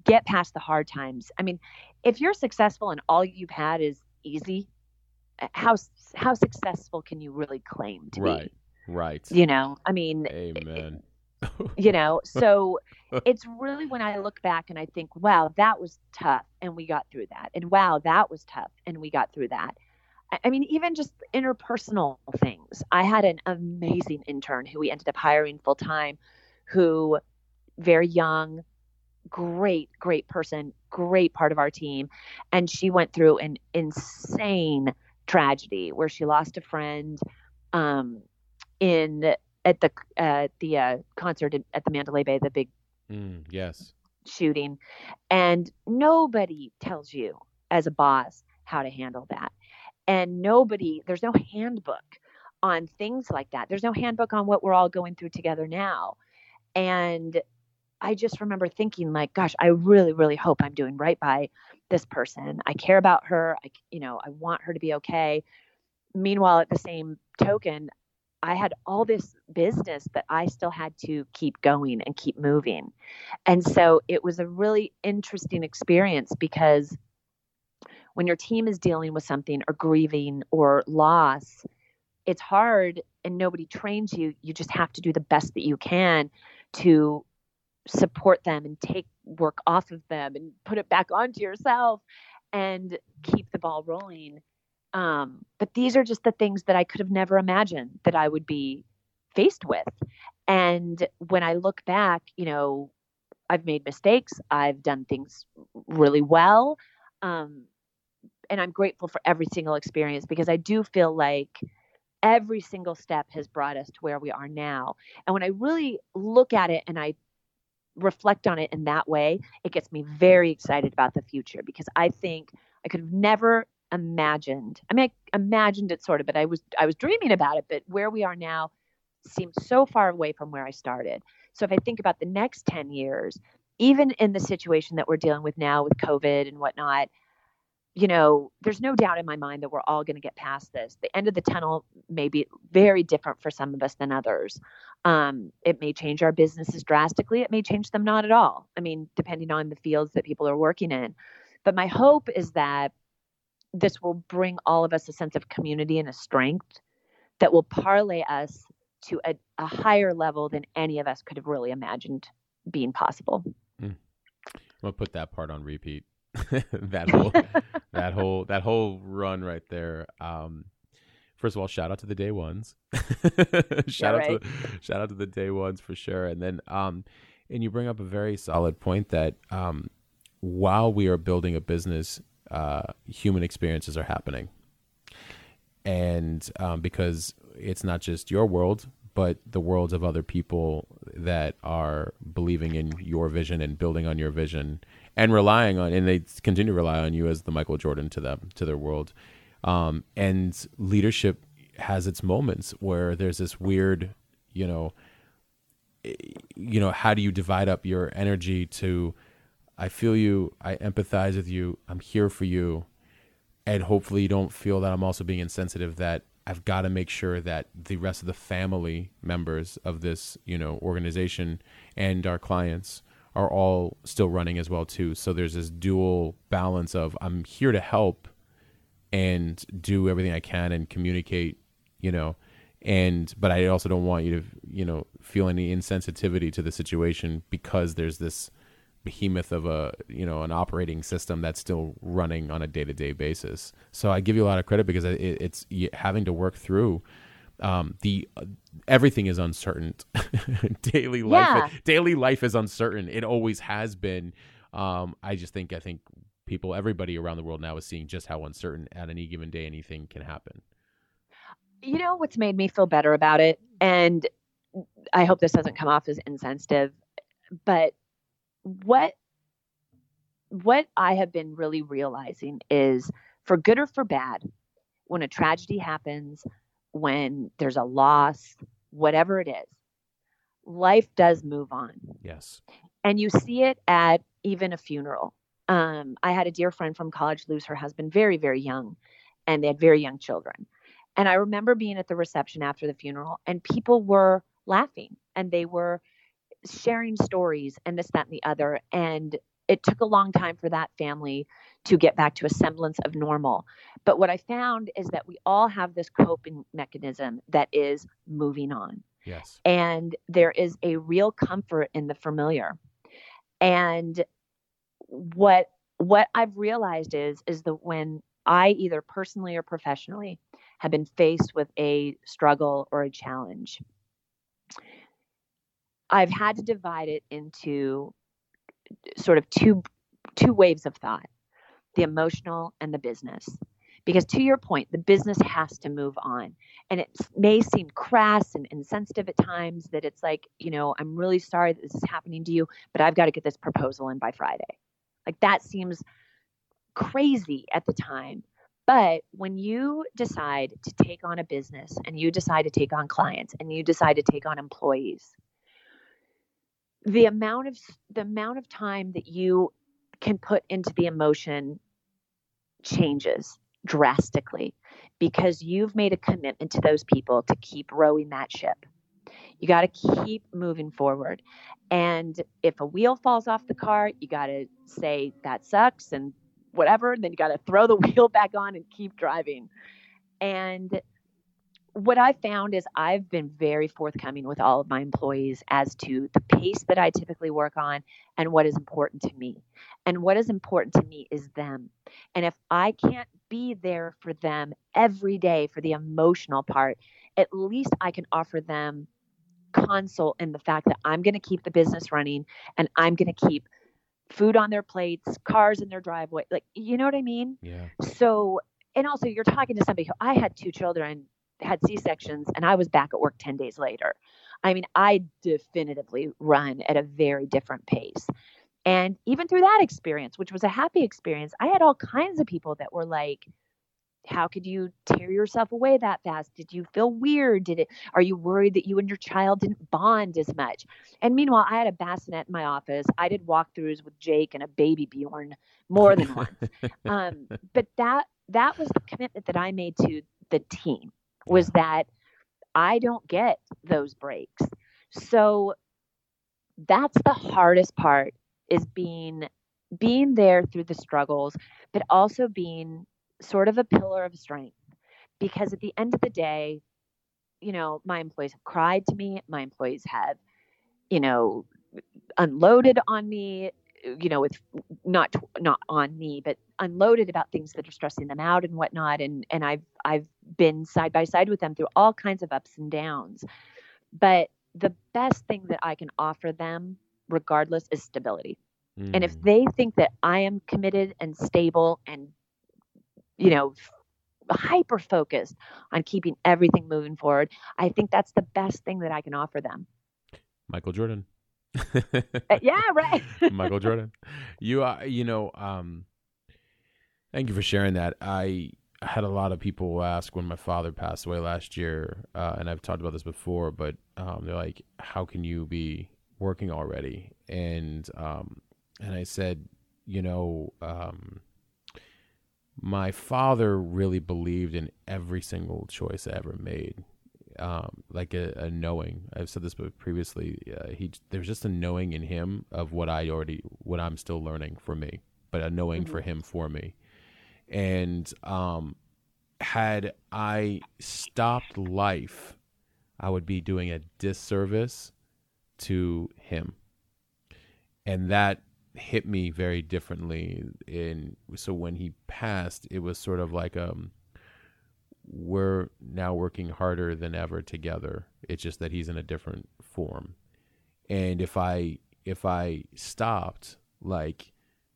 S2: get past the hard times i mean if you're successful and all you've had is easy uh, how how successful can you really claim to
S1: right,
S2: be?
S1: right.
S2: You know, I mean,
S1: Amen.
S2: you know, so it's really when I look back and I think, wow, that was tough and we got through that. And wow, that was tough and we got through that. I- I mean, even just interpersonal things. I had an amazing intern who we ended up hiring full time, who very young, great, great person, great part of our team. And she went through an insane tragedy where she lost a friend um, in at the uh, the uh, concert at, at the Mandalay Bay, the big
S1: Mm, yes.
S2: shooting, and nobody tells you as a boss how to handle that, and nobody there's no handbook on things like that. There's no handbook on what we're all going through together now, and I just remember thinking like, gosh, I really, really hope I'm doing right by this person. I care about her. I, you know, I want her to be okay. Meanwhile, at the same token, I had all this business that I still had to keep going and keep moving. And so it was a really interesting experience because when your team is dealing with something or grieving or loss, it's hard and nobody trains you. You just have to do the best that you can to support them and take work off of them and put it back onto yourself and keep the ball rolling. Um, but these are just the things that I could have never imagined that I would be faced with. And when I look back, you know, I've made mistakes, I've done things really well. Um, and I'm grateful for every single experience because I do feel like every single step has brought us to where we are now. And when I really look at it and I reflect on it in that way, it gets me very excited about the future because I think I could have never imagined. I mean, I imagined it sort of, but I was I was dreaming about it. But where we are now seems so far away from where I started. So if I think about the next ten years, even in the situation that we're dealing with now with COVID and whatnot, you know, there's no doubt in my mind that we're all going to get past this. The end of the tunnel may be very different for some of us than others. Um, it may change our businesses drastically. It may change them not at all. I mean, depending on the fields that people are working in. But my hope is that this will bring all of us a sense of community and a strength that will parlay us to a, a higher level than any of us could have really imagined being possible.
S1: I'm gonna put that part on repeat. that whole that whole that whole run right there. Um first of all, shout out to the day ones. shout
S2: right.
S1: out to shout out to the day ones for sure. And then um and you bring up a very solid point that um while we are building a business, uh human experiences are happening. And um because it's not just your world, but the worlds of other people that are believing in your vision and building on your vision and relying on and they continue to rely on you as the Michael Jordan to them to their world. Um, and leadership has its moments where there's this weird, you know, eh, you know, how do you divide up your energy to I feel you, I empathize with you, I'm here for you, and hopefully you don't feel that I'm also being insensitive that I've got to make sure that the rest of the family members of this, you know, organization and our clients are all still running as well too. So there's this dual balance of I'm here to help and do everything I can and communicate, you know, and but I also don't want you to, you know, feel any insensitivity to the situation because there's this behemoth of a you know an operating system that's still running on a day-to-day basis so i give you a lot of credit because it, it's having to work through um, the uh, everything is uncertain. Daily life
S2: Yeah.
S1: daily life is uncertain. It always has been. Um, i just think i think people everybody around the world now is seeing just how uncertain at any given day anything can happen.
S2: You know what's made me feel better about it? And i hope this doesn't come off as insensitive but what what i have been really realizing is for good or for bad when a tragedy happens when there's a loss whatever it is life does move on
S1: yes
S2: and you see it at even a funeral. Um, I had a dear friend from college lose her husband very, very young, and they had very young children. And I remember being at the reception after the funeral, and people were laughing and they were sharing stories and this, that, and the other. And it took a long time for that family to get back to a semblance of normal. But what I found is that we all have this coping mechanism that is moving on.
S1: Yes.
S2: And there is a real comfort in the familiar. And what what I've realized is is that when I either personally or professionally have been faced with a struggle or a challenge, I've had to divide it into sort of two two waves of thought the emotional and the business. Because to your point the business has to move on. And it may seem crass and insensitive at times that it's like you know i'm really sorry that this is happening to you but i've got to get this proposal in by friday. Like that seems crazy at the time. But when you decide to take on a business and you decide to take on clients and you decide to take on employees the amount of the amount of time that you can put into the emotion changes drastically because you've made a commitment to those people to keep rowing that ship. You got to keep moving forward. And if a wheel falls off the car, you got to say that sucks and whatever. and Then you got to throw the wheel back on and keep driving. And what I found is I've been very forthcoming with all of my employees as to the pace that I typically work on and what is important to me. And what is important to me is them. And if I can't be there for them every day for the emotional part, at least I can offer them consult in the fact that I'm going to keep the business running and I'm going to keep food on their plates, cars in their driveway. Like, you know what I mean?
S1: Yeah.
S2: So, and also you're talking to somebody who I had two children had C sections and I was back at work 10 days later. I mean, I definitively run at a very different pace. And even through that experience, which was a happy experience, I had all kinds of people that were like, how could you tear yourself away that fast? Did you feel weird? Did it are you worried that you and your child didn't bond as much? And meanwhile, I had a bassinet in my office. I did walkthroughs with Jake and a baby Bjorn more than once. um, but that that was the commitment that I made to the team was that I don't get those breaks. So that's the hardest part is being being there through the struggles, but also being sort of a pillar of strength. Because at the end of the day, you know, my employees have cried to me, my employees have, you know, unloaded on me, you know, with not not on me, but unloaded about things that are stressing them out and whatnot. And and I've I've been side by side with them through all kinds of ups and downs. But the best thing that I can offer them, regardless, is stability. Mm. And if mm. they think that I am committed and stable and, you know, hyper focused on keeping everything moving forward, I think that's the best thing that I can offer them.
S1: Michael Jordan.
S2: Uh, yeah, right.
S1: Michael Jordan. You, uh, you know, um, thank you for sharing that. I had a lot of people ask when my father passed away last year, uh, and I've talked about this before, but um, they're like, "How can you be working already?" And um, and I said, you know, um, my father really believed in every single choice I ever made. Um, like a, a, knowing. I've said this previously. Uh, he there's just a knowing in him of what I already, what I'm still learning for me, but a knowing mm-hmm. for him for me. And um, had I stopped life, I would be doing a disservice to him, and that hit me very differently in so when he passed it was sort of like um we're now working harder than ever together. It's just that he's in a different form. And if i if i stopped like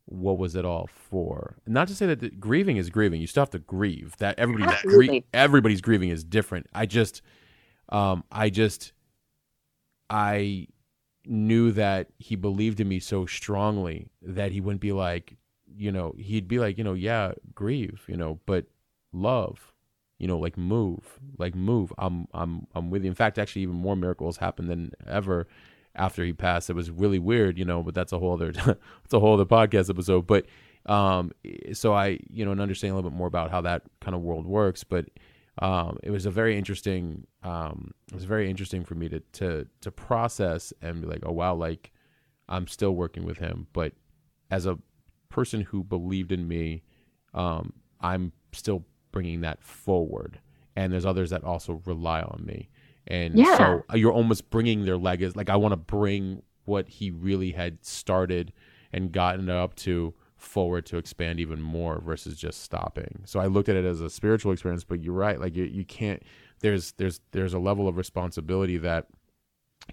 S1: what was it all for? Not to say that the, grieving is grieving. You still have to grieve. That everybody's grie- everybody's grieving is different. I just um i just i knew that he believed in me so strongly that he wouldn't be like, you know, he'd be like, you know, yeah, grieve, you know, but love, you know, like move, like move. I'm, I'm, I'm with you. In fact, actually, even more miracles happened than ever after he passed. It was really weird, you know, but that's a whole other, it's a whole other podcast episode. But, um, so I, you know, and understand a little bit more about how that kind of world works, but um, it was a very interesting um, it was very interesting for me to to to process and be like oh wow like i'm still working with him but as a person who believed in me, um, I'm still bringing that forward. And there's others that also rely on me. And
S2: Yeah.
S1: so uh, you're almost bringing their legacy. Like I want to bring what he really had started and gotten up to forward to expand even more versus just stopping. So I looked at it as a spiritual experience, but you're right. Like you, you can't, there's, there's, there's a level of responsibility that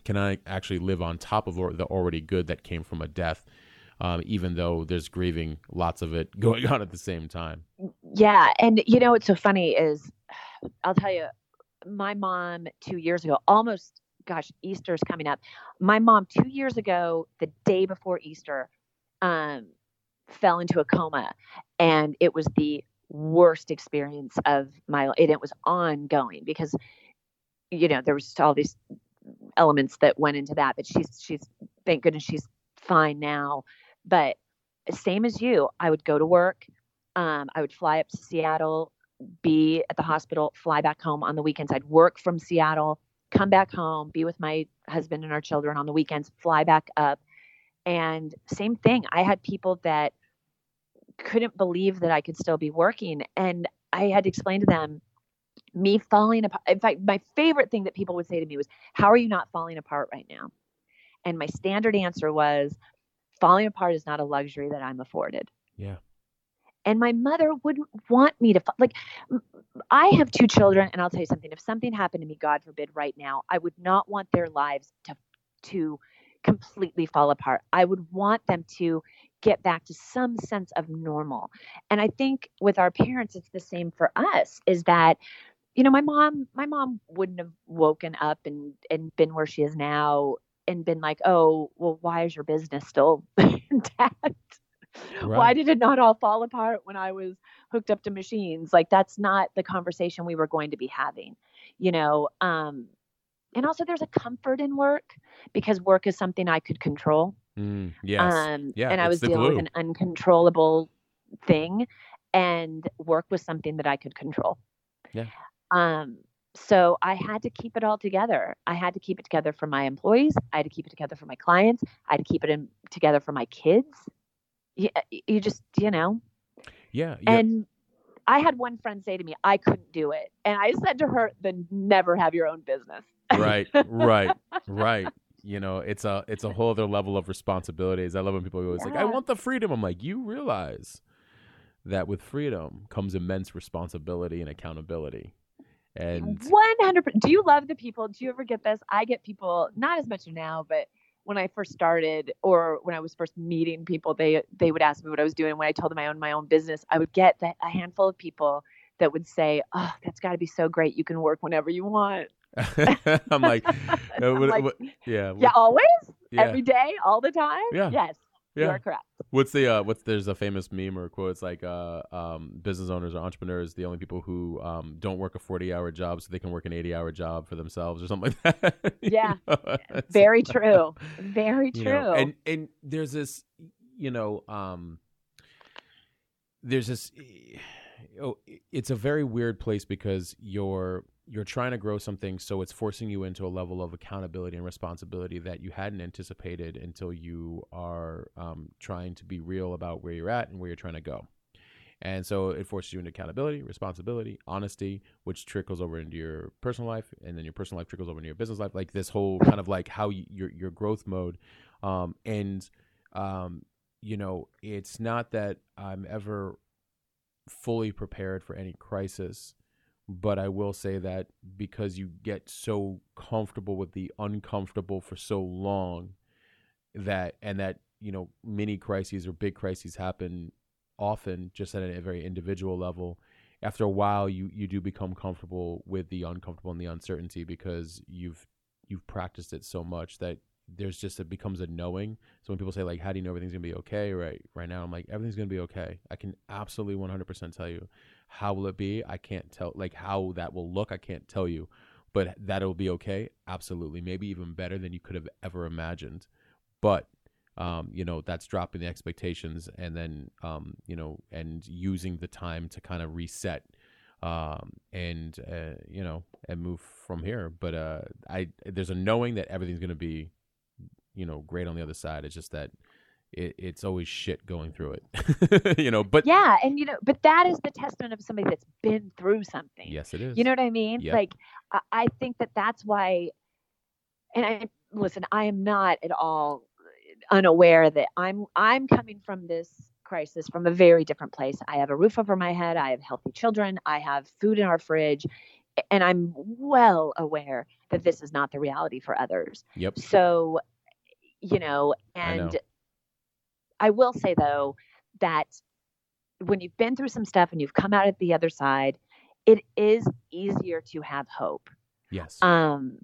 S1: can I actually live on top of the already good that came from a death, um, even though there's grieving, lots of it going on at the same time.
S2: Yeah, and you know what's so funny is, I'll tell you, my mom two years ago, almost, gosh, Easter's coming up. My mom two years ago, the day before Easter, um, fell into a coma, and it was the worst experience of my life. And it was ongoing because, you know, there was all these elements that went into that. But she's she's thank goodness she's fine now. But same as you, I would go to work. Um, I would fly up to Seattle, be at the hospital, fly back home on the weekends. I'd work from Seattle, come back home, be with my husband and our children on the weekends, fly back up. And same thing, I had people that couldn't believe that I could still be working. And I had to explain to them me falling apart. In fact, my favorite thing that people would say to me was, How are you not falling apart right now? And my standard answer was, Falling apart is not a luxury that I'm afforded.
S1: Yeah.
S2: and my mother wouldn't want me to like I have two children and i'll tell you something if something happened to me god forbid right now i would not want their lives to to completely fall apart. I would want them to get back to some sense of normal. And i think with our parents it's the same for us is that you know my mom my mom wouldn't have woken up and and been where she is now and been like oh well why is your business still intact why did it not all fall apart when I was hooked up to machines? Like that's not the conversation we were going to be having, you know. Um, and also, there's a comfort in work because work is something I could control.
S1: Mm, yes.
S2: Um,
S1: Yeah,
S2: and I was dealing
S1: glue.
S2: with an uncontrollable thing, and work was something that I could control.
S1: Yeah.
S2: Um, so I had to keep it all together. I had to keep it together for my employees. I had to keep it together for my clients. I had to keep it in, together for my kids. You, uh, you just, you know,
S1: yeah. yeah.
S2: and I had one friend say to me, I couldn't do it. And I said to her, then never have your own business.
S1: right right right you know it's a it's a whole other level of responsibilities i love when people are always like i want the freedom i'm like you realize that with freedom comes immense responsibility and accountability and
S2: 100%. Do you love the people? Do you ever get this? I get people, not as much now, but when I first started or when I was first meeting people, they they would ask me what I was doing. When I told them I owned my own business, I would get that, a handful of people that would say, "Oh, that's got to be so great. You can work whenever you want."
S1: i'm like, uh,
S2: I'm
S1: what-
S2: like,
S1: what- yeah
S2: yeah, always,
S1: yeah
S2: every day, all the time.
S1: Yeah.
S2: Yes, you are correct.
S1: What's the uh what's there's a famous meme or quote it's like uh um business owners or entrepreneurs the only people who um don't work a 40 hour job so they can work an 80 hour job for themselves or something like that.
S2: Yeah. Very true. Very
S1: you
S2: true.
S1: know, and and there's this you know um there's this oh, it's a very weird place because you're you're trying to grow something so it's forcing you into a level of accountability and responsibility that you hadn't anticipated until you are um, trying to be real about where you're at and where you're trying to go. And so it forces you into accountability responsibility honesty which trickles over into your personal life and then your personal life trickles over into your business life like this whole kind of like how you, your your growth mode. Um, and um, you know it's not that i'm ever fully prepared for any crisis but i will say that because you get so comfortable with the uncomfortable for so long that and that you know mini crises or big crises happen often just at a very individual level after a while you you do become comfortable with the uncomfortable and the uncertainty because you've you've practiced it so much that there's just it becomes a knowing. So when people say like how do you know everything's gonna be okay? Right right now i'm like everything's gonna be okay. I can absolutely 100% tell you how will it be? I can't tell like how that will look i can't tell you but that it'll be okay? Absolutely. Maybe even better than you could have ever imagined. But um, you know that's dropping the expectations and then um, you know and using the time to kind of reset um, and uh, you know and move from here. But uh, i there's a knowing that everything's to be you know great on the other side. It's just that it, it's always shit going through it. you know, but
S2: yeah, and you know, but that is the testament of somebody that's been through something.
S1: yes, it is.
S2: You know what I mean?
S1: Yep.
S2: Like, I, I think that that's why. And I listen. I am not at all unaware that I'm I'm coming from this crisis from a very different place. I have a roof over my head. I have healthy children. I have food in our fridge, and I'm well aware that this is not the reality for others.
S1: Yep.
S2: So, you know,
S1: I know.
S2: I will say though that when you've been through some stuff and you've come out at the other side, it is easier to have hope.
S1: Yes.
S2: Um,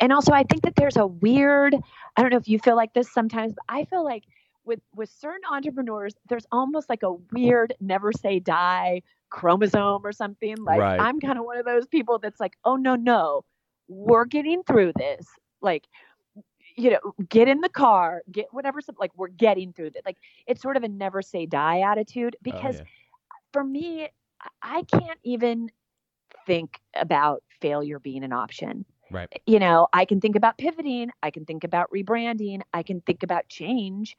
S2: and also, I think that there's a weird. I don't know if you feel like this sometimes, but I feel like with with certain entrepreneurs, there's almost like a weird never say die chromosome or something. Like
S1: Right.
S2: I'm kind of one of those people that's like, oh no no, we're getting through this. Like you know, get in the car, get whatever. Like we're getting through this. Like it's sort of a never say die attitude
S1: Oh,
S2: because
S1: yeah.
S2: for me, I- I can't even think about failure being an option.
S1: Right.
S2: Eh, you know, I can think about pivoting, I can think about rebranding, I can think about change,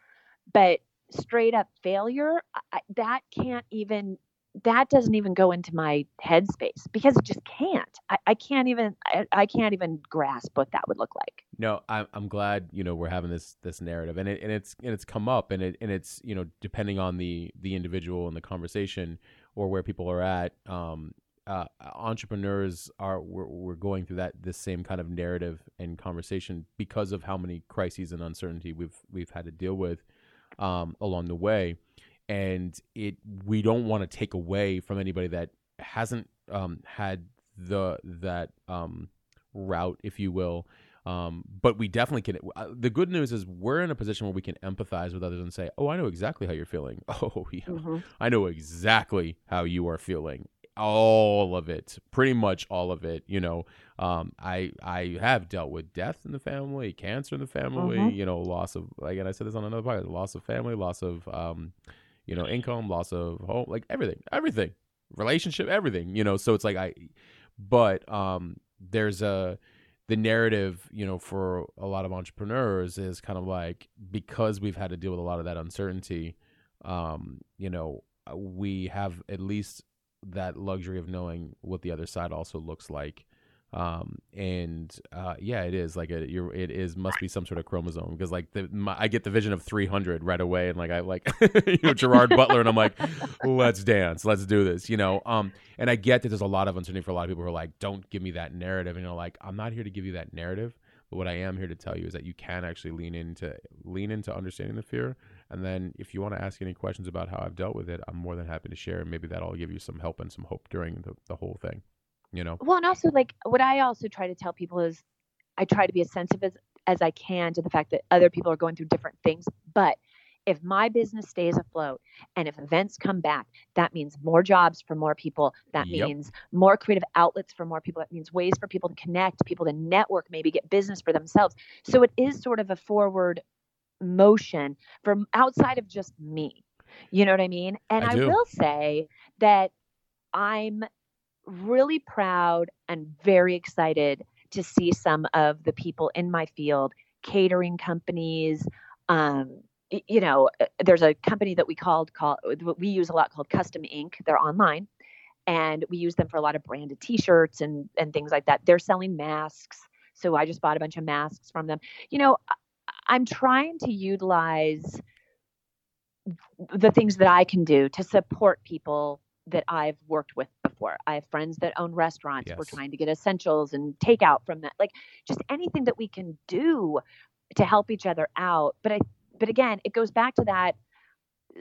S2: but straight up failure, I, that can't even that doesn't even go into my headspace because it just can't. I, I can't even I, I can't even grasp what that would look like.
S1: No, I'm I'm glad you know we're having this this narrative, and it and it's and it's come up, and it and it's you know depending on the the individual and the conversation or where people are at. Um, uh, entrepreneurs are we're, we're going through that this same kind of narrative and conversation because of how many crises and uncertainty we've we've had to deal with um, along the way, and it we don't want to take away from anybody that hasn't um, had the that um, route, if you will. Um, but we definitely can. Uh, the good news is we're in a position where we can empathize with others and say, "Oh, I know exactly how you're feeling. Oh, yeah, I know exactly how you are feeling. All of it, pretty much all of it. You know, um, I I have dealt with death in the family, cancer in the family.
S2: Mhm.
S1: You know, loss of like, and I said this on another podcast: loss of family, loss of um, you know, income, loss of home, like everything, everything, relationship, everything. You know, so it's like I, but um, there's a the narrative, you know, for a lot of entrepreneurs is kind of like because we've had to deal with a lot of that uncertainty, um, you know, we have at least that luxury of knowing what the other side also looks like. Um, and uh, yeah, it is like a, you're, it is must be some sort of chromosome because like the my, I get the vision of 300 right away, and like I like you know Gerard Butler, and I'm like, let's dance, let's do this, you know. Um, and I get that there's a lot of uncertainty for a lot of people who are like, don't give me that narrative, and you know, like I'm not here to give you that narrative, but what I am here to tell you is that you can actually lean into lean into understanding the fear, and then if you want to ask any questions about how I've dealt with it, I'm more than happy to share, and maybe that'll give you some help and some hope during the, the whole thing, you know.
S2: Well, and also like what I also try to tell people is I try to be as sensitive as, as I can to the fact that other people are going through different things. But if my business stays afloat and if events come back, that means more jobs for more people. That
S1: Yep.
S2: means more creative outlets for more people. That means ways for people to connect, people to network, maybe get business for themselves. So it is sort of a forward motion from outside of just me. You know what I mean? And
S1: I
S2: I, will say that I'm really proud and very excited to see some of the people in my field, catering companies. Um, you know, uh, there's a company that we called call we use a lot called Custom Ink. They're online, and we use them for a lot of branded T-shirts and and things like that. They're selling masks, so I just bought a bunch of masks from them. You know, I'm trying to utilize the things that I can do to support people that I've worked with before. I have friends that own restaurants. We're trying to get essentials and takeout from that. Like just anything that we can do to help each other out. But I but again, it goes back to that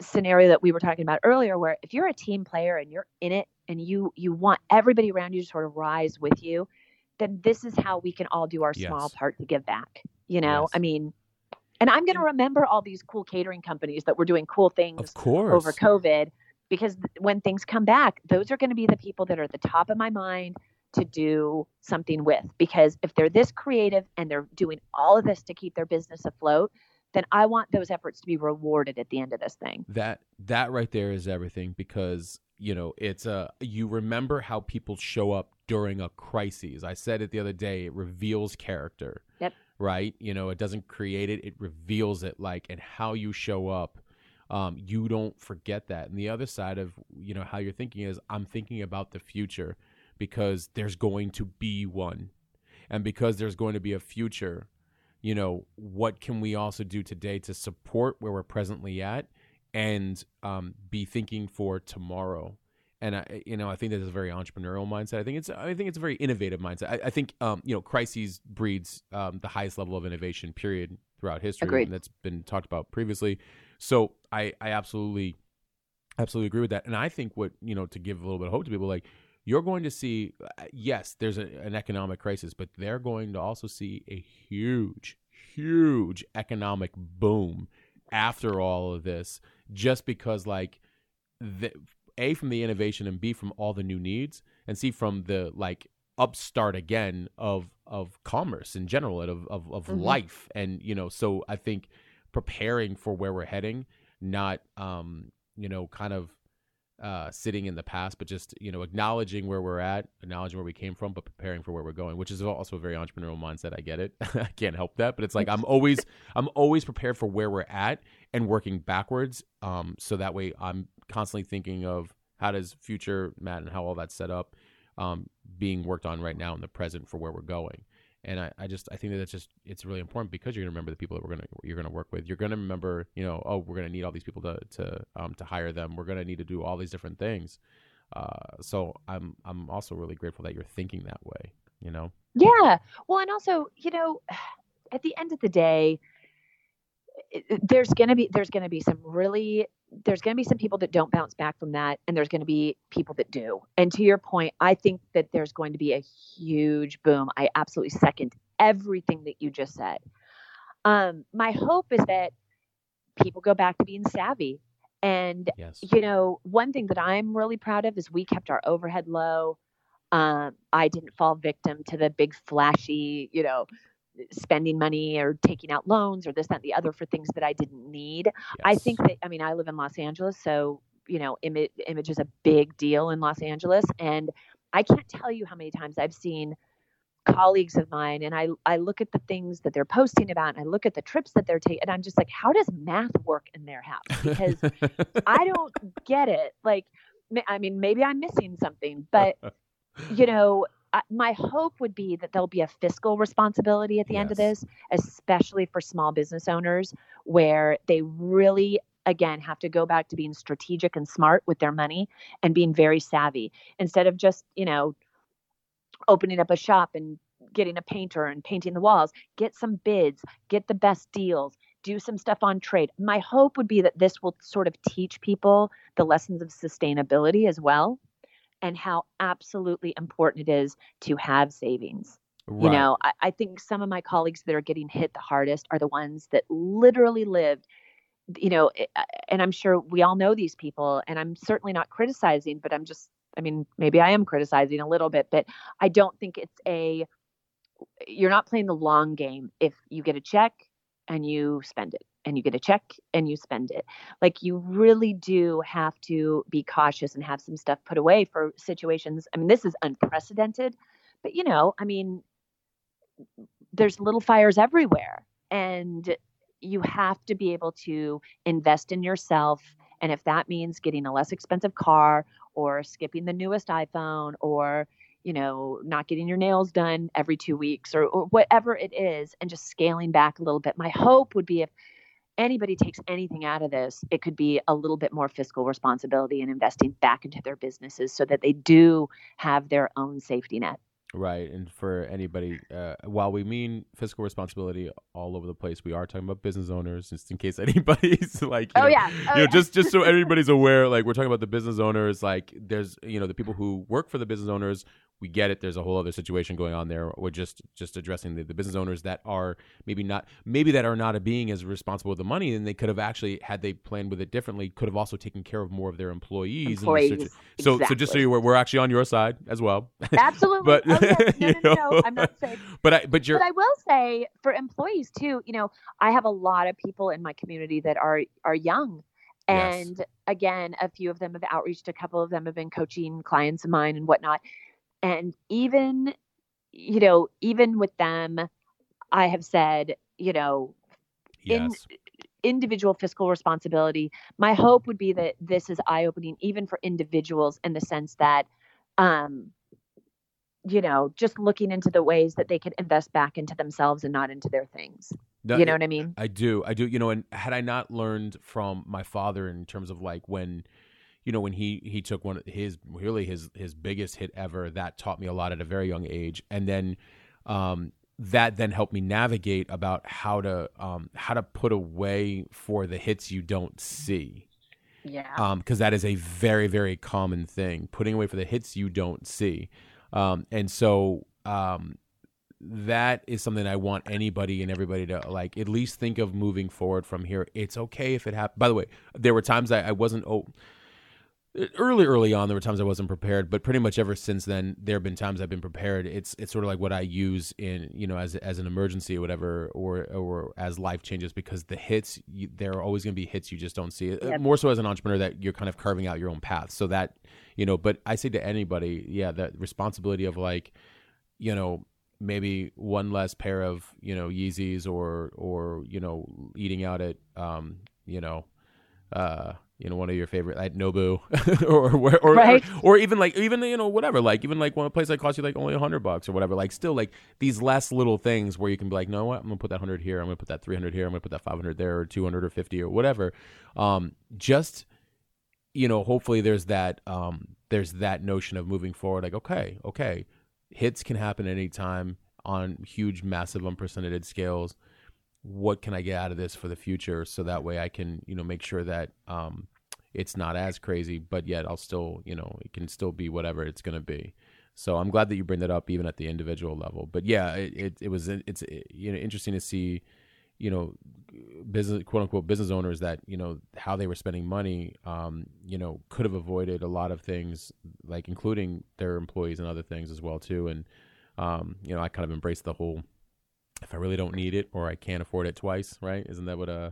S2: scenario that we were talking about earlier where if you're a team player and you're in it and you you want everybody around you to sort of rise with you, then this is how we can all do our small part to give back. You know,
S1: Yes.
S2: I mean, and I'm going to remember all these cool catering companies that were doing cool things
S1: Of course.
S2: over COVID because when things come back, those are going to be the people that are at the top of my mind to do something with. Because if they're this creative and they're doing all of this to keep their business afloat, then I want those efforts to be rewarded at the end of this thing.
S1: That that right there is everything because you know it's a you remember how people show up during a crisis. I said it the other day. It reveals character.
S2: Yep.
S1: Right. You know, it doesn't create it. It reveals it. Like and how you show up. Um, you don't forget that. And the other side of you know how you're thinking is I'm thinking about the future because there's going to be one, and because there's going to be a future you know, what can we also do today to support where we're presently at and um, be thinking for tomorrow? And I, you know, I think that is a very entrepreneurial mindset. I think it's, I think it's a very innovative mindset. I, I think, um, you know, crises breeds um, the highest level of innovation. Period throughout history,
S2: Agreed.
S1: and that's been talked about previously. So I, I absolutely, absolutely agree with that. And I think what you know to give a little bit of hope to people, like you're going to see, uh, yes, there's a, an economic crisis, but they're going to also see a huge, huge economic boom after all of this, just because, like, the, A, from the innovation, and B, from all the new needs, and C, from the, like, upstart again of of commerce in general and of of, of
S2: Mhm.
S1: life and you know so i think preparing for where we're heading not um you know kind of uh, sitting in the past, but just you know acknowledging where we're at, acknowledging where we came from, but preparing for where we're going, which is also a very entrepreneurial mindset. I get it. I can't help that, but it's like I'm always I'm always prepared for where we're at and working backwards. Um, so that way I'm constantly thinking of how does future Matt and how all that's set up, um, being worked on right now in the present for where we're going. And I, I just I think that it's just it's really important because you're gonna remember the people that we're gonna you're gonna work with. You're gonna remember you know oh we're gonna need all these people to to um to hire them. We're gonna need to do all these different things. Uh, so I'm I'm also really grateful that you're thinking that way. You know.
S2: Yeah. Well, and also, you know, at the end of the day, there's to be there's going to be some really there's going to be some people that don't bounce back from that and there's going to be people that do. And to your point, I think that there's going to be a huge boom. I absolutely second everything that you just said. Um my hope is that people go back to being savvy and
S1: Yes.
S2: you know, one thing that I'm really proud of is we kept our overhead low. Um, I didn't fall victim to the big flashy, you know, spending money or taking out loans or this, that, and the other for things that I didn't need. I think that, I mean, I live in Los Angeles, so, you know, image, image is a big deal in Los Angeles. And I can't tell you how many times I've seen colleagues of mine and I, I look at the things that they're posting about and I look at the trips that they're taking and I'm just like, how does math work in their house? Because I don't get it. Like, I mean, maybe I'm missing something, but you know, I, my hope would be that there'll be a fiscal responsibility at the end of this, especially for small business owners, where they really, again, have to go back to being strategic and smart with their money and being very savvy instead of just, you know, opening up a shop and getting a painter and painting the walls. Get some bids, get the best deals, do some stuff on trade. My hope would be that this will sort of teach people the lessons of sustainability as well and how absolutely important it is to have savings. You know, I, I think some of my colleagues that are getting hit the hardest are the ones that literally lived, you know, eh, uh, and I'm sure we all know these people, and I'm certainly not criticizing, but I'm just, I mean, maybe I am criticizing a little bit, but I don't think it's a, you're not playing the long game if you get a check and you spend it and you get a check and you spend it. Like you really do have to be cautious and have some stuff put away for situations. I mean, this is unprecedented, but you know, I mean, there's little fires everywhere and you have to be able to invest in yourself and if that means getting a less expensive car or skipping the newest iphone or you know not getting your nails done every two weeks or, or whatever it is and just scaling back a little bit my hope would be if anybody takes anything out of this it could be a little bit more fiscal responsibility and investing back into their businesses so that they do have their own safety net
S1: Right. And for anybody, uh, while we mean fiscal responsibility all over the place, we are talking about business owners, just in case anybody's like, you
S2: Oh,
S1: know,
S2: yeah. Oh,
S1: you know,
S2: yeah.
S1: just just so everybody's aware, like we're talking about the business owners, like there's, you know, the people who work for the business owners, we get it. There's a whole other situation going on there. We're just just addressing the, the business owners that are maybe not maybe that are not a being as responsible with the money, and they could have actually had they planned with it differently, could have also taken care of more of their employees.
S2: Employees,
S1: so
S2: exactly.
S1: so just so you were, we're actually on your side as well.
S2: Absolutely.
S1: but
S2: oh, yes. no, no, no, no, I'm not saying.
S1: But I but you're
S2: But I will say for employees too, you know, I have a lot of people in my community that are are young.
S1: Yes.
S2: And again, a few of them have outreached, a couple of them have been coaching clients of mine and whatnot. And even, you know, even with them, I have said, you know, in- individual fiscal responsibility. My hope would be that this is eye opening even for individuals in the sense that, um, you know, just looking into the ways that they could invest back into themselves and not into their things.
S1: No,
S2: you know what I mean?
S1: I do. I do. You know, and had I not learned from my father in terms of like when, you know, when he he took one of his really his his biggest hit ever, that taught me a lot at a very young age, and then, um, that then helped me navigate about how to um how to put away for the hits you don't see
S2: Yeah.
S1: um because that is a very very common thing putting away for the hits you don't see um and so um that is something I want anybody and everybody to like at least think of moving forward from here. It's okay if it happens. By the way, there were times I, I wasn't oh early early on there were times I wasn't prepared, but pretty much ever since then there have been times I've been prepared. It's it's sort of like what I use in you know as as an emergency or whatever or or as life changes because the hits you, there are always going to be hits you just don't see. Uh,
S2: Yep.
S1: More so as an entrepreneur that you're kind of carving out your own path. So that you know, but I say to anybody, yeah, that responsibility of like you know maybe one less pair of you know Yeezys or or you know eating out at um you know uh you know one of your favorite at Nobu or or or,
S2: Right.
S1: or or even like even you know whatever like even like one place that costs you like only a hundred bucks or whatever like still like these last little things where you can be like no what? I'm gonna put that hundred here I'm gonna put that three hundred here I'm gonna put that five hundred there or two hundred or fifty or whatever. Um just you know hopefully there's that um there's that notion of moving forward like okay okay hits can happen anytime on huge massive unprecedented scales what can i get out of this for the future? So that way i can you know make sure that um it's not as crazy but yet i'll still you know it can still be whatever it's going to be. So i'm glad that you bring that up even at the individual level. But yeah it, it, it was it's you know interesting to see you know business quote unquote business owners that you know how they were spending money um you know could have avoided a lot of things like including their employees and other things as well too. And um you know i kind of embraced the whole if i really don't need it or i can't afford it twice right isn't that what uh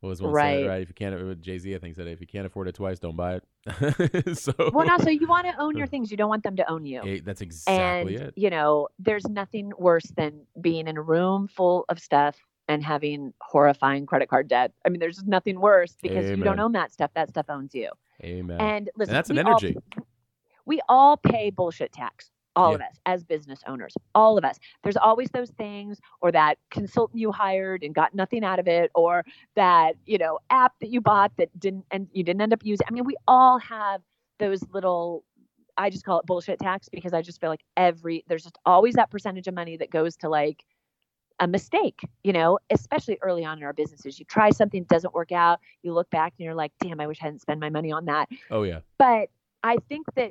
S1: what was one
S2: Right.
S1: said right if you can't Jay Z I think said if you can't afford it twice don't buy it so
S2: well, no, so you want to own your things. You don't want them to own you.
S1: eh, that's exactly
S2: and
S1: it
S2: you know, there's nothing worse than being in a room full of stuff and having horrifying credit card debt. I mean, there's nothing worse because you don't own that stuff. That stuff owns you.
S1: amen
S2: And listen,
S1: and that's an
S2: we all-
S1: energy
S2: we all pay bullshit tax all
S1: Yeah.
S2: of us as business owners all of us there's always those things or that consultant you hired and got nothing out of it or that you know app that you bought that didn't and you didn't end up using i mean we all have those little i just call it bullshit tax because i just feel like every there's just always that percentage of money that goes to like a mistake, you know, especially early on in our businesses. You try something, doesn't work out. You look back and you're like, damn, I wish I hadn't spent my money on that
S1: oh yeah
S2: but I think that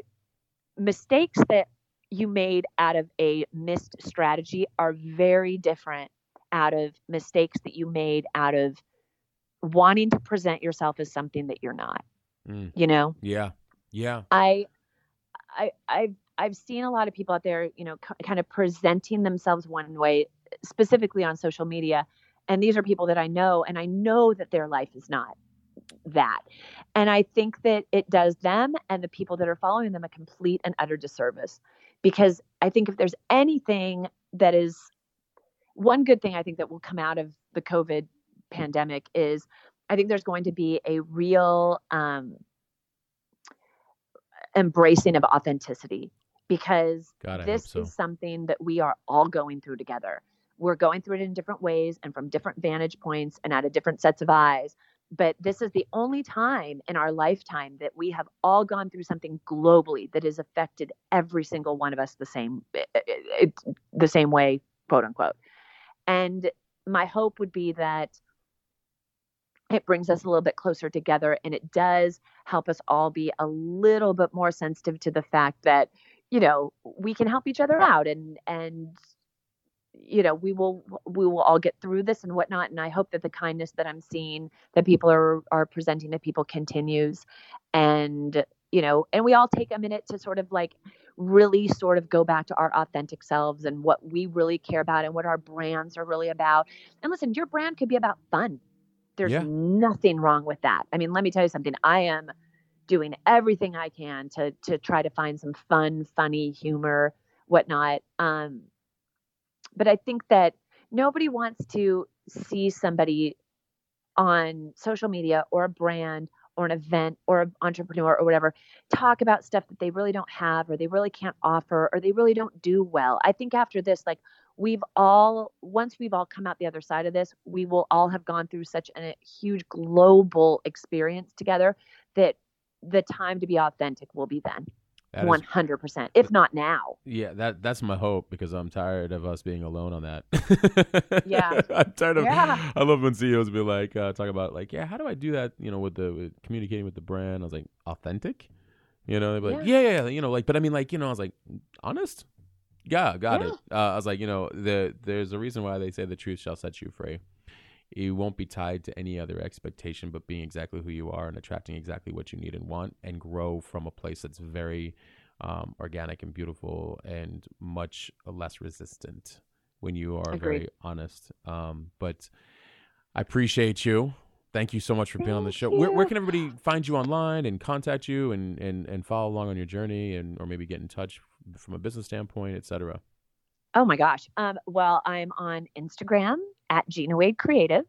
S2: mistakes that you made out of a missed strategy are very different out of mistakes that you made out of wanting to present yourself as something that you're not.
S1: Mm.
S2: You know,
S1: yeah yeah
S2: I, I, I've I've seen a lot of people out there, you know, k- kind of presenting themselves one way, specifically on social media, and these are people that I know, and I know that their life is not that. And I think that it does them and the people that are following them a complete and utter disservice. Because I think if there's anything that is one good thing I think that will come out of the COVID pandemic is I think there's going to be a real um, embracing of authenticity because
S1: God,
S2: this
S1: so.
S2: is something that we are all going through together. We're going through it in different ways and from different vantage points and out of different sets of eyes. But this is the only time in our lifetime that we have all gone through something globally that has affected every single one of us the same, eh, eh, eh, it, it, the same way, quote unquote. And my hope would be that it brings us a little bit closer together and it does help us all be a little bit more sensitive to the fact that you know, we can help each other out and and you know, we will we will all get through this and whatnot. And I hope that the kindness that I'm seeing that people are are presenting to people continues. And, you know, and we all take a minute to sort of like really sort of go back to our authentic selves and what we really care about and what our brands are really about. And listen, your brand could be about fun. There's
S1: Yeah.
S2: nothing wrong with that. I mean, let me tell you something. I am doing everything I can to to try to find some fun, funny humor, whatnot. Um, but I think that nobody wants to see somebody on social media or a brand or an event or an entrepreneur or whatever talk about stuff that they really don't have or they really can't offer or they really don't do well. I think after this, like we've all, once we've all come out the other side of this, we will all have gone through such a huge global experience together that the time to be authentic will be then. One hundred percent, if not now.
S1: yeah, that that's my hope because I'm tired of us being alone on that.
S2: Yeah.
S1: I'm tired of.
S2: Yeah.
S1: I love when CEOs be like uh, talk about like, yeah, how do I do that? You know, with the with communicating with the brand. I was like, authentic. You know, they'd be like, yeah. yeah, yeah, you know, like, but I mean, like, you know, I was like, honest. Yeah, got
S2: Yeah.
S1: it. Uh, I was like, you know, the there's a reason why they say the truth shall set you free. You won't be tied to any other expectation, but being exactly who you are and attracting exactly what you need and want, and grow from a place that's very um, organic and beautiful and much less resistant when you are
S2: Agreed.
S1: very honest. Um, but I appreciate you. Thank you so much for being on the show. Where, where can everybody find you online and contact you and, and, and follow along on your journey and or maybe get in touch from a business standpoint, etc?
S2: Oh my gosh. Um, well, I'm on Instagram at Gina Wade Creative.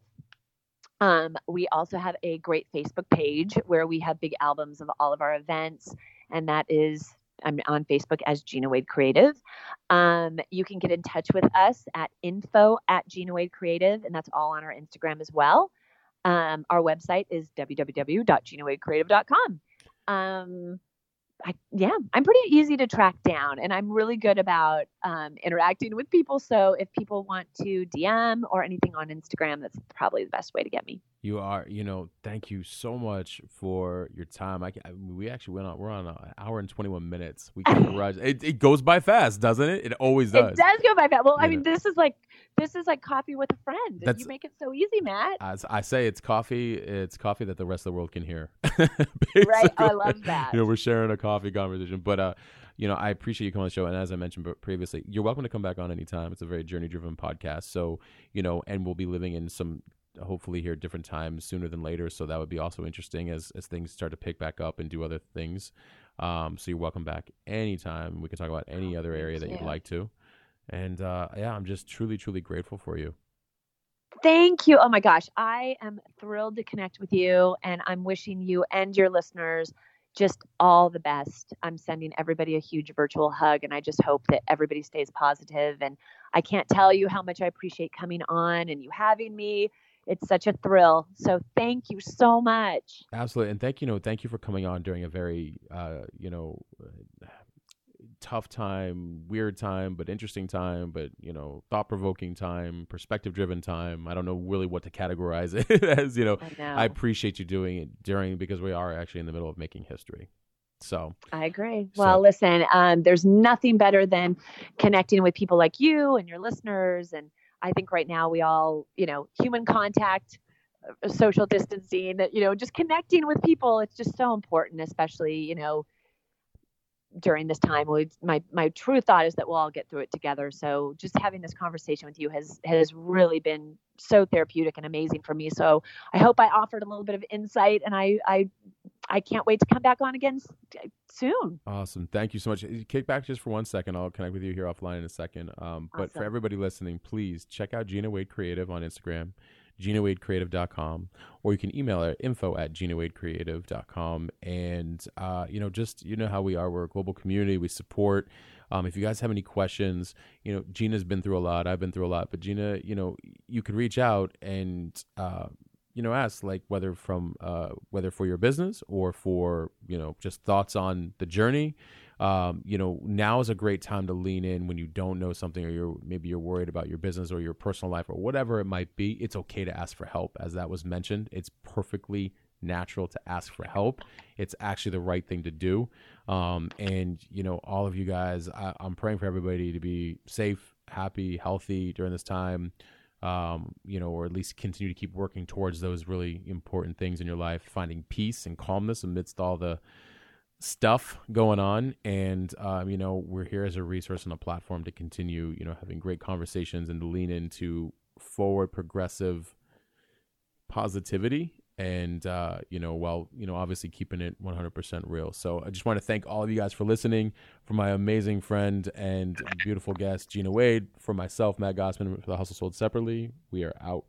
S2: Um, we also have a great Facebook page where we have big albums of all of our events, and that is I'm on Facebook as Gina Wade Creative. Um, you can get in touch with us at info at Gina Wade Creative, and that's all on our Instagram as well. Um, our website is www.ginawadecreative.com. Um, I, yeah, I'm pretty easy to track down, and I'm really good about um, interacting with people. So if people want to DM or anything on Instagram, that's probably the best way to get me.
S1: You are, you know, thank you so much for your time. I, I we actually went on, we're on an hour and 21 minutes. We can garage. It, it goes by fast, doesn't it? It always does.
S2: It does go by fast. Well, I mean, this is like this is like coffee with a friend.
S1: That's-
S2: you make it so easy, Matt.
S1: As I say, it's coffee. It's coffee that the rest of the world can hear.
S2: Right? I love that.
S1: You know, we're sharing a coffee conversation. But uh, you know, I appreciate you coming on the show. And as I mentioned previously, you're welcome to come back on anytime. It's a very journey driven podcast. So, you know, and we'll be living in some hopefully here different times sooner than later. So that would be also interesting as as things start to pick back up and do other things. Um, so you're welcome back anytime. We can talk about any
S2: Oh,
S1: other area that
S2: thank
S1: you'd like to. And uh, yeah, I'm just truly, truly grateful for you.
S2: Thank you. Oh my gosh, I am thrilled to connect with you, and I'm wishing you and your listeners just all the best. I'm sending everybody a huge virtual hug, and I just hope that everybody stays positive. And I can't tell you how much I appreciate coming on and you having me. It's such a thrill. So thank you so much.
S1: Absolutely, and thank you know thank you for coming on during a very uh, you know uh, tough time, weird time, but interesting time, but you know thought provoking time, perspective driven time. I don't know really what to categorize it as. You know,
S2: I know.
S1: I appreciate you doing it during because we are actually in the middle of making history. So
S2: I agree.
S1: So-
S2: Well, listen, um, there's nothing better than connecting with people like you and your listeners. And I think right now we all, you know, human contact, uh, social distancing, you know, just connecting with people. It's just so important, especially, you know, during this time. We, my my true thought is that we'll all get through it together. So just having this conversation with you has has really been so therapeutic and amazing for me. So I hope I offered a little bit of insight, and I I I can't wait to come back on again soon.
S1: Awesome. Thank you so much. Kick back just for one second. I'll connect with you here offline in a second. Um, But for everybody listening, please check out Gina Wade Creative on Instagram, ginawadecreative.com, or you can email her at info at ginawadecreative.com. And, uh, you know, just, you know how we are. We're a global community. We support. Um, if you guys have any questions, you know, Gina's been through a lot. I've been through a lot. But Gina, you know, you could reach out and, uh, you know, ask like whether from uh, whether for your business or for you know just thoughts on the journey. Um, you know, now is a great time to lean in when you don't know something or you're maybe you're worried about your business or your personal life or whatever it might be. It's okay to ask for help, as that was mentioned. It's perfectly natural to ask for help. It's actually the right thing to do. Um, and you know, all of you guys, I, I'm praying for everybody to be safe, happy, healthy during this time. Um, you know, or at least continue to keep working towards those really important things in your life, finding peace and calmness amidst all the stuff going on. And um, you know we're here as a resource and a platform to continue you know having great conversations and to lean into forward progressive positivity and uh, you know while you know obviously keeping it 100% real. So i just want to thank all of you guys for listening for my amazing friend and beautiful guest gina wade for myself matt gossman for the hustle sold separately. We are out.